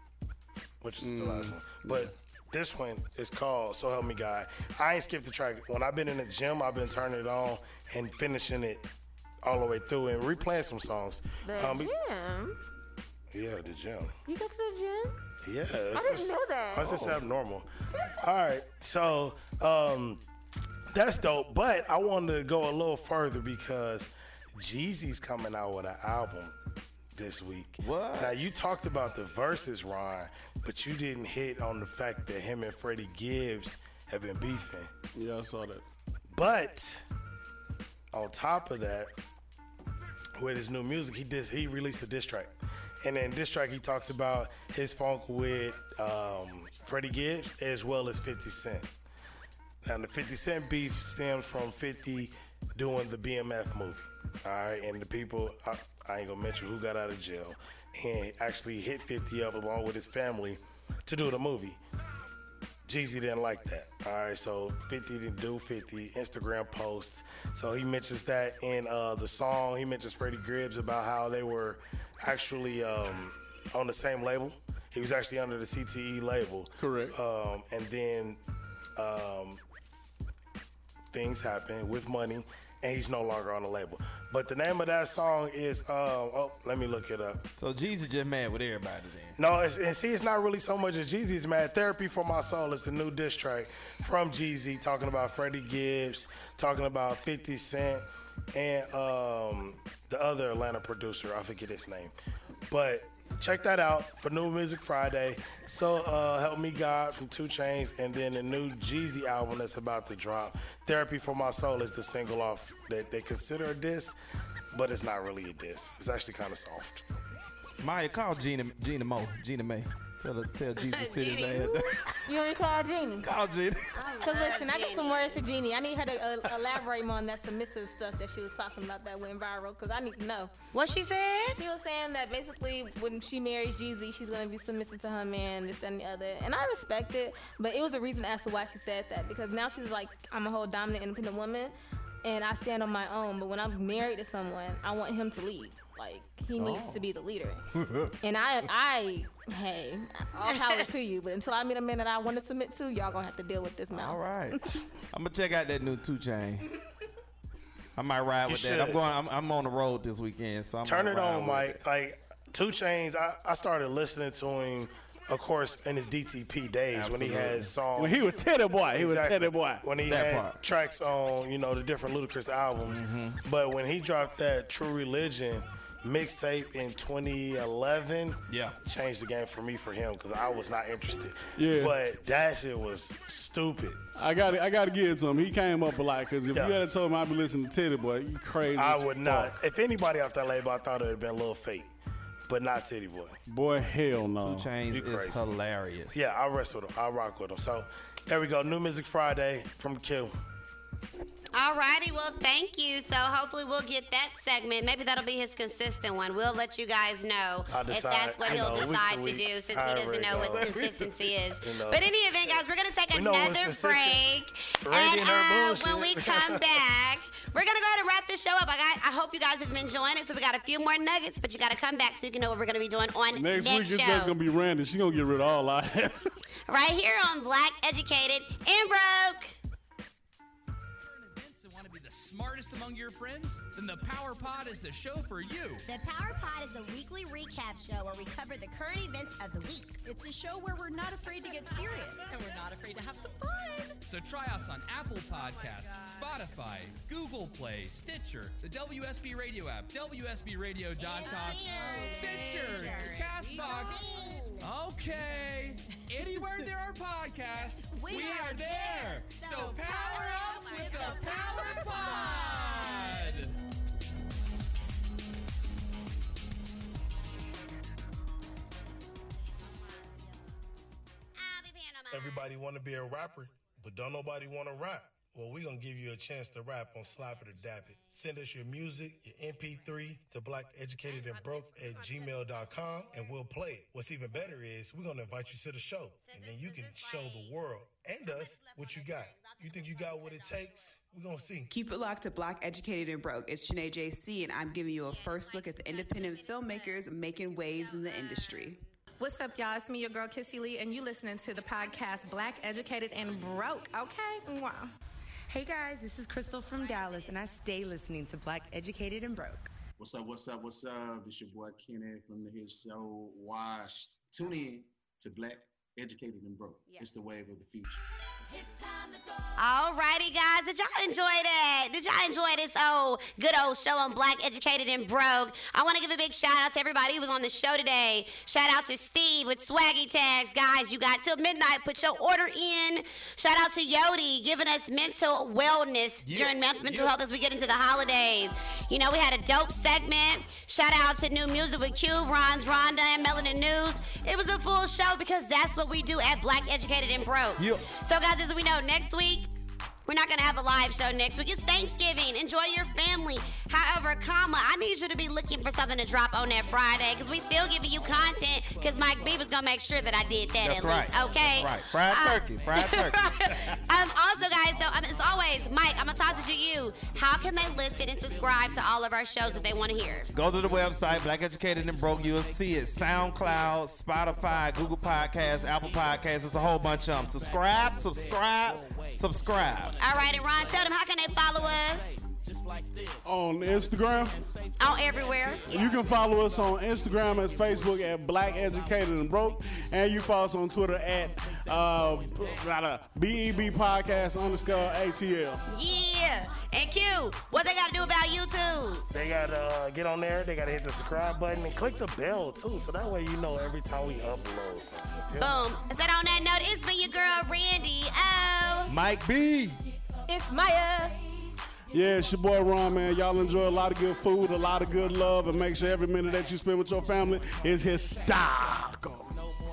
which is the last one. But this one is called "So Help Me God." I ain't skipped the track. When I've been in the gym, I've been turning it on and finishing it all the way through and replaying some songs. The Um, gym? Yeah, the gym. You go to the gym? Yeah, I didn't just- know that. That's just Oh. abnormal. All right, so um, that's dope. But I wanted to go a little further because Jeezy's coming out with an album this week. What? Now you talked about the verses, Ron, but you didn't hit on the fact that him and Freddie Gibbs have been beefing. Yeah, I saw that. But on top of that, with his new music, he did he released a diss track. And in this track, he talks about his funk with um, Freddie Gibbs as well as 50 Cent. Now, the 50 Cent beef stems from 50 doing the BMF movie. All right, and the people, I, I ain't gonna mention who got out of jail, and actually hit 50 up along with his family to do the movie. Jeezy didn't like that. All right, so 50 didn't do 50 Instagram post. So he mentions that in uh, the song. He mentions Freddie Gibbs about how they were actually um, on the same label. He was actually under the CTE label. Correct. Um, and then um, things happen with money, and he's no longer on the label. But the name of that song is, uh, oh, let me look it up. So Jeezy just mad with everybody then. No, it's, and see, it's not really so much of Jeezy's mad. Therapy for My Soul is the new diss track from Jeezy, talking about Freddie Gibbs, talking about 50 Cent, and um, the other Atlanta producer. I forget his name. But check that out for New Music Friday. So uh, Help Me God from 2 Chainz, and then the new Jeezy album that's about to drop. Therapy for My Soul is the single off that they consider a diss, but it's not really a diss. It's actually kind of soft. Maya, call Gina, Gina Mo, Gina May. Tell, tell Jesus to sit his ass down. You want me to call Jeannie? Call Jeannie. Cause listen, I got some words for Jeannie. I need her to uh, elaborate more on that submissive stuff that she was talking about that went viral. Cause I need to know. What she said? She was saying that basically when she marries Jeezy, she's gonna be submissive to her man, this and the other. And I respect it, but it was a reason as to why she said that. Because now she's like, I'm a whole dominant, independent woman, and I stand on my own. But when I'm married to someone, I want him to lead. Like he needs Oh. to be oh. the leader. And I, I, hey, all power to you. But until I meet a man that I want to submit to, y'all gonna have to deal with this mouth. All right. I'm gonna check out that new two chain. I might ride You with that. I'm going. I'm, I'm on the road this weekend, so I'm Turn it on, with Mike. Like 2 Chainz, I, I started listening to him, of course, in his DTP days when he had songs. When he was Tity Boi, he was Tity Boi. When he That had part. tracks on, you know, the different Ludacris albums. Mm-hmm. But when he dropped that True Religion mixtape in 2011, yeah, changed the game for me for him because I was not interested. Yeah. But that shit was stupid. I got I got to give it to him. He came up a lot because if Yeah. you had told him I'd be listening to Tity Boi, you crazy. I would fuck. not. If anybody off that label, I thought it would have been little fake, but not Tity Boi. Boy, hell no. 2 Chainz You is hilarious. Yeah, I rest with him. I rock with him. So there we go. New Music Friday from Q. Alrighty, well, thank you. So hopefully we'll get that segment. Maybe that'll be his consistent one. We'll let you guys know I'll if that's what he'll know, week to decide to do since he doesn't it know what goes. consistency is. You know. But in any event, guys, we're going to take We another break. Randy and and uh, when we come back, we're going to go ahead and wrap this show up. I, got, I hope you guys have been enjoying it. So we got a few more nuggets, but you got to come back so you can know what we're going to be doing on Next, next, week it's show. just gonna be Randy. She gonna get rid of all our asses. Right here on Black Educated and Broke. Smartest among your friends? Then the Power Pod is the show for you. The Power Pod is a weekly recap show where we cover the current events of the week. It's a show where we're not afraid to get serious and we're not afraid to have some fun. So try us on Apple Podcasts, oh Spotify, Google Play, Stitcher, the WSB Radio app, WSBRadio.com, Stitcher, Castbox. Okay. Anywhere there are podcasts, we, are there. So power up with the Power Everybody want to be a rapper, but don't nobody want to rap. Well, we're going to give you a chance to rap on Slap It or Dap It. Send us your music, your MP3 to blackeducatedandbroke at gmail.com and we'll play it. What's even better is we're going to invite you to the show and then you can show the world and us what you got. You think you got what it takes? We're going to see. Keep it locked to Black Educated and Broke. It's Shanae JC, and I'm giving you a first look at the independent filmmakers making waves in the industry. What's up, y'all? It's me, your girl Kissy Lee, and you listening to the podcast Black Educated and Broke. Okay, Mwah. Hey guys, this is Crystal from Dallas, and I stay listening to Black Educated and Broke. What's up, what's up, what's up? It's your boy Kenny from the hit show Washed. Tune in to Black Educated and Broke. It's the wave of the future. Alrighty, guys. Did y'all enjoy that? Did y'all enjoy this old good old show on Black Educated and Broke? I want to give a big shout out to everybody who was on the show today. Shout out to Steve with Swaggy Tags. Guys, you got till midnight. Put your order in. Shout out to Yodi giving us mental wellness Yeah, during mental yeah. health as we get into the holidays. You know, we had a dope segment. Shout out to New Music with Q, Ron's Rundown, and Melanin News. It was a full show because that's what we do at Black Educated and Broke. Yeah. So, guys, as we know, next week, we're not gonna have a live show next week. It's Thanksgiving. Enjoy your family. However, comma, I need you to be looking for something to drop on that Friday because we still giving you content because Mike B was gonna make sure that I did that That's at right. least. Okay. That's right. Fried Uh, turkey. Fried turkey. um, also, guys, so um, as always, Mike, I'm gonna talk to you. How can they listen and subscribe to all of our shows if they want to hear? Go to the website, Black Educated and Broke. You'll see it. SoundCloud, Spotify, Google Podcasts, Apple Podcasts. It's a whole bunch of them. Subscribe, subscribe, subscribe. All right, and Ron, tell them how can they follow us on Instagram. on everywhere. You can follow us on Instagram as Facebook at Black Educated and Broke, and you follow us on Twitter at uh, rather, BEB Podcast underscore ATL. Yeah. And Q, what they gotta do about YouTube? They gotta uh, get on there. They gotta hit the subscribe button and click the bell too, so that way you know every time we upload something. you feel me? Boom. So on that note, it's been your girl Randy. Oh. Mike B. It's Maya. Yeah, it's your boy Ron, man. Y'all enjoy a lot of good food, a lot of good love, and make sure every minute that you spend with your family is historical.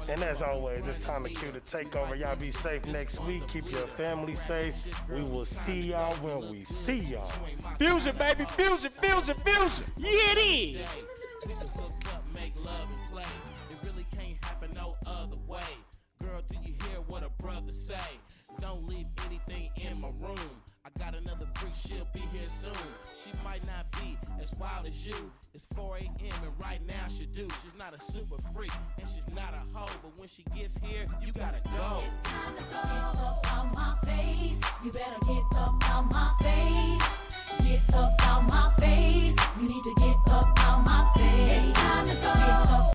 And as always, it's time to cue the takeover. Y'all be safe next week. Keep your family safe. We will see y'all when we see y'all. Fusion, baby, fusion, fusion, fusion. Yeah, it is world till you hear what a brother say. Don't leave anything in my room. I got another freak, she'll be here soon. She might not be as wild as you. It's 4 a.m. and right now she do. She's not a super freak and she's not a hoe, but when she gets here, you gotta go. It's time to go up out my face. You better get up out my face. Get up out my face. You need to get up out my face. It's time to go.